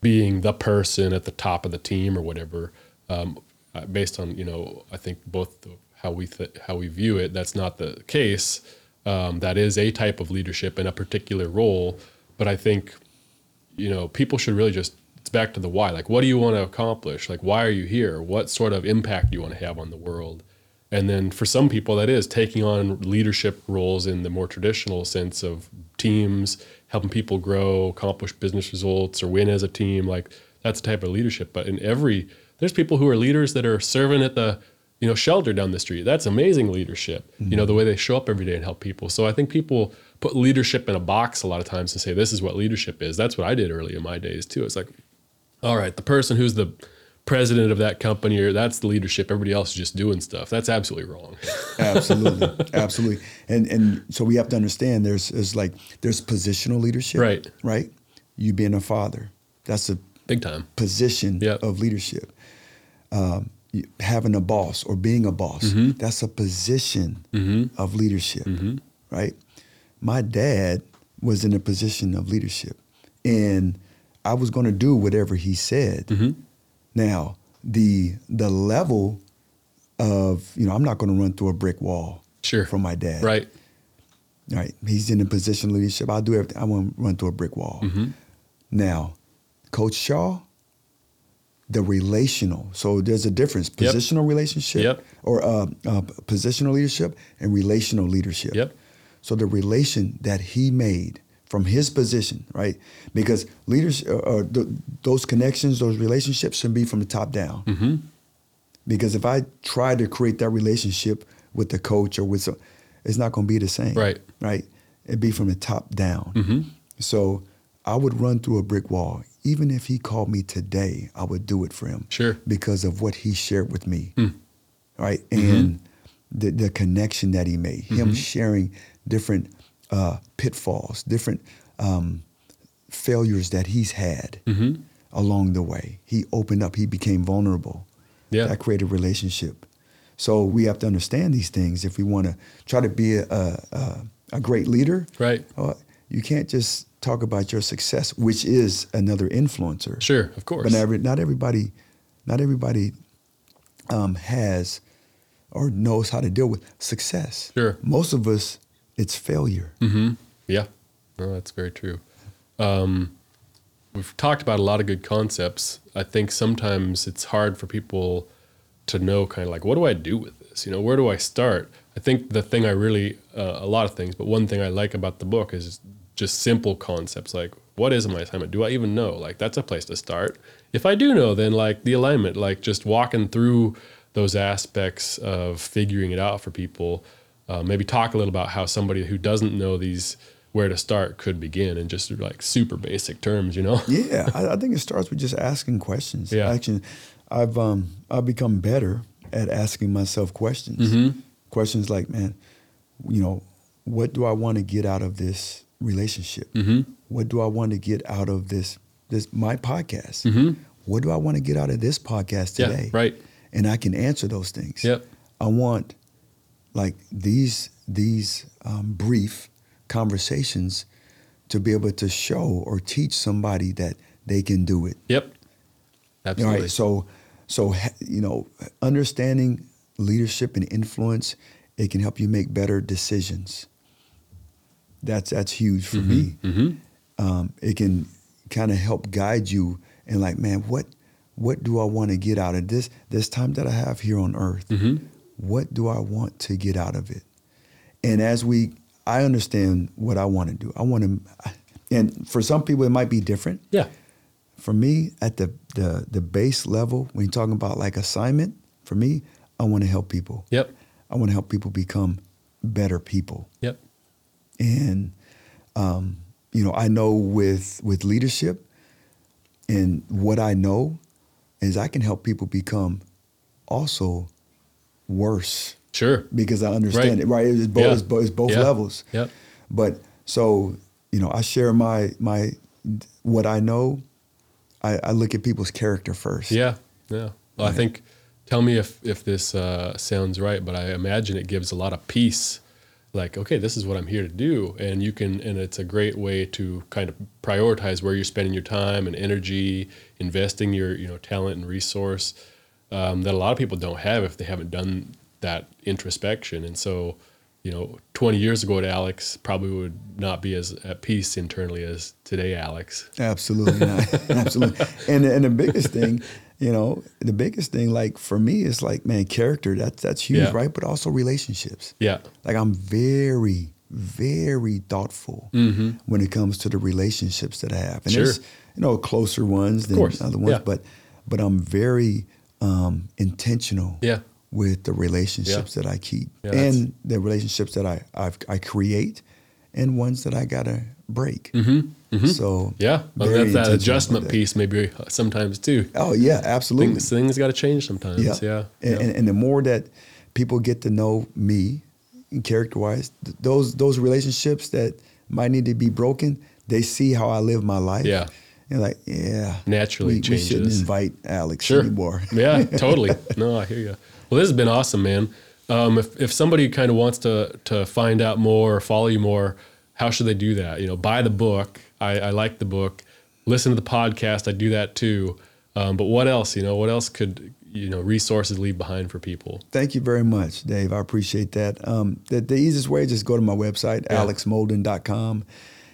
being the person at the top of the team or whatever. Um, uh, based on you know, I think both the, how we th- how we view it, that's not the case. Um, that is a type of leadership in a particular role, but I think you know people should really just it's back to the why. Like, what do you want to accomplish? Like, why are you here? What sort of impact do you want to have on the world? And then for some people, that is taking on leadership roles in the more traditional sense of teams, helping people grow, accomplish business results, or win as a team. Like that's the type of leadership. But in every, there's people who are leaders that are serving at the, you know, shelter down the street. That's amazing leadership. You know, the way they show up every day and help people. So I think people put leadership in a box a lot of times and say, this is what leadership is. That's what I did early in my days too. It's like, all right, the person who's the president of that company or that's the leadership everybody else is just doing stuff that's absolutely wrong absolutely, absolutely. And and so we have to understand there's there's like there's positional leadership, Right. Right. You being a father, that's a big time position Yep. of leadership. Um, having a boss or being a boss, Mm-hmm. that's a position of leadership, right? My dad was in a position of leadership, and I was going to do whatever he said. Mm-hmm. Now, the the level of you know, I'm not going to run through a brick wall sure from my dad, right Right. He's in a position of leadership. I'll do everything. I won't run through a brick wall. Mm-hmm. Now, Coach Shaw, the relational. So there's a difference: Yep. positional relationship, Yep. or uh, uh, positional leadership, and relational leadership. Yep. So the relation that he made from his position, right? Because leaders, uh, uh, th- those connections, those relationships should be from the top down. mm-hmm. Because if I try to create that relationship with the coach or with, some, it's not going to be the same. Right. Right. It'd be from the top down. Mm-hmm. So I would run through a brick wall. Even if he called me today, I would do it for him. Sure. Because of what he shared with me. Mm. Right. And the, the connection that he made, him sharing different uh, pitfalls, different um, failures that he's had Mm-hmm. along the way. He opened up, he became vulnerable. yeah That created relationship. So we have to understand these things if we want to try to be a, a, a great leader. right Uh, you can't just talk about your success, which is another influencer. sure of course But not, every, not everybody, not everybody um, has or knows how to deal with success. Sure. Most of us, it's failure. Mm-hmm. Yeah, no, that's very true. Um, we've talked about a lot of good concepts. I think sometimes it's hard for people to know kind of like, what do I do with this? You know, where do I start? I think the thing I really, uh, a lot of things, but one thing I like about the book is just simple concepts like, what is my assignment? Do I even know? Like, that's a place to start. If I do know, then like the alignment, like just walking through those aspects of figuring it out for people. Uh, maybe talk a little about how somebody who doesn't know these where to start could begin in just like super basic terms, you know? Yeah, I, I think it starts with just asking questions. Yeah. Actually, I've um I've become better at asking myself questions. Mm-hmm. Questions like, man, you know, what do I want to get out of this relationship? Mm-hmm. What do I want to get out of this this my podcast? Mm-hmm. What do I want to get out of this podcast Yeah, today? right. And I can answer those things. Yep. I want like these these um, brief conversations to be able to show or teach somebody that they can do it. Yep. All Absolutely. right. So so you know, understanding leadership and influence, it can help you make better decisions. That's that's huge for me. mm-hmm. Um, it can kind of help guide you and like, man, what what do I want to get out of this this time that I have here on earth? Mm-hmm. What do I want to get out of it? And as we, I understand what I want to do. I want to, and for some people it might be different. Yeah. For me, at the the the base level, when you're talking about like assignment, for me, I want to help people. Yep. I want to help people become better people. Yep. And um, you know, I know with with leadership and what I know is I can help people become also worse Sure. because I understand Right. it. Right? It's both, Yeah. it's both, it's both Yeah. levels. Yep. But so you know, I share my my what I know. I, I look at people's character first. Yeah. Yeah. Well, I think Tell me if if this uh, sounds right, but I imagine it gives a lot of peace. Like, okay, this is what I'm here to do, and you can, and it's a great way to kind of prioritize where you're spending your time and energy, investing your you know talent and resource um, that a lot of people don't have if they haven't done that introspection. And so, you know, 20 years ago, to Alex probably would not be as at peace internally as today, Alex. Absolutely not. Absolutely. And and the biggest thing, you know, the biggest thing, like for me, is like, man, character. That's that's huge, Yeah. right? But also relationships. Yeah. Like I'm very, very thoughtful when it comes to the relationships that I have. And Mm-hmm. Sure. there's, you know, closer ones than other ones, Yeah. but but I'm very um, intentional Yeah. With the relationships that I keep Yeah, and the relationships that I I've, I create and ones that I gotta break. So Mm-hmm. Yeah. Well, that's that adjustment that. piece, maybe sometimes too. Oh yeah, absolutely. Things, things got to change sometimes. Yeah. Yeah. And, and, and the more that people get to know me, character wise, th- those those relationships that might need to be broken, they see how I live my life. Yeah. And like, yeah, Naturally we, we shouldn't invite Alex Sure. anymore. yeah, totally. No, I hear you. Well, this has been awesome, man. Um, if, if somebody kind of wants to to find out more or follow you more, how should they do that? You know, buy the book. I, I like the book. Listen to the podcast. I do that too. Um, but what else? You know, what else could you know resources leave behind for people? Thank you very much, Dave. I appreciate that. Um, the, the easiest way is just go to my website, Yeah. alexmolden.com.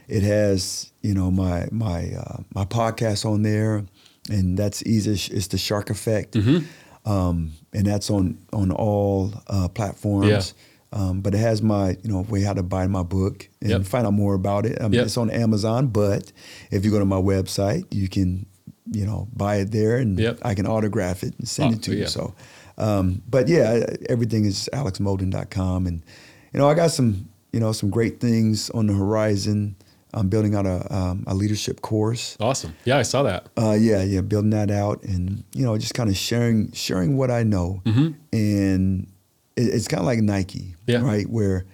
It has, you know, my my uh, my podcast on there, and that's easy. It's the Shark Effect, Mm-hmm. Um, and that's on on all uh, platforms. Yeah. Um, but it has my, you know, way how to buy my book and Yep. find out more about it. I mean, Yep. It's on Amazon, but if you go to my website, you can, you know, buy it there, and Yep. I can autograph it and send Oh, it to you. So, um, but yeah, everything is alexmolden.com. And, you know, I got some, you know, some great things on the horizon. I'm building out a, um, a leadership course. Awesome. Yeah, I saw that. Uh, yeah, yeah, building that out and, you know, just kind of sharing, sharing what I know. And it, it's kind of like Nike, Yeah. right? Where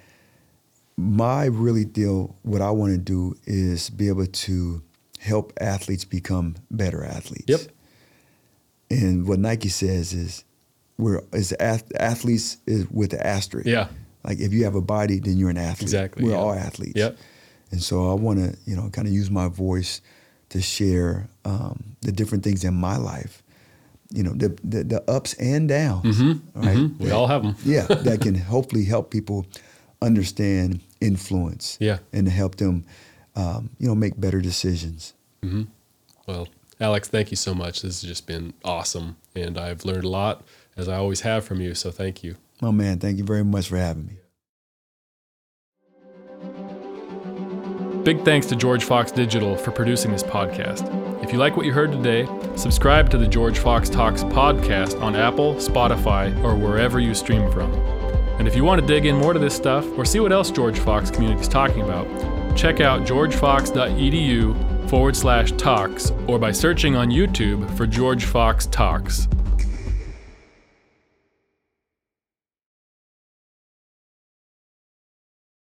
my really deal, what I want to do is be able to help athletes become better athletes. Yep. And what Nike says is, we're is ath- athletes is with the asterisk. Yeah. Like if you have a body, then you're an athlete. Exactly, We're yeah. all athletes. Yep. And so I want to, you know, kind of use my voice to share um, the different things in my life. You know, the the, the ups and downs. Right. Mhm. We That- all have them. yeah, that can hopefully help people understand influence. Yeah. And help them, um, you know, make better decisions. Well, Alex, thank you so much. This has just been awesome, and I've learned a lot as I always have from you. So thank you. Oh man, thank you very much for having me. Big thanks to George Fox Digital for producing this podcast. If you like what you heard today, subscribe to the George Fox Talks podcast on Apple, Spotify, or wherever you stream from. And if you want to dig in more to this stuff or see what else George Fox community is talking about, check out georgefox.edu forward slash talks or by searching on YouTube for George Fox Talks.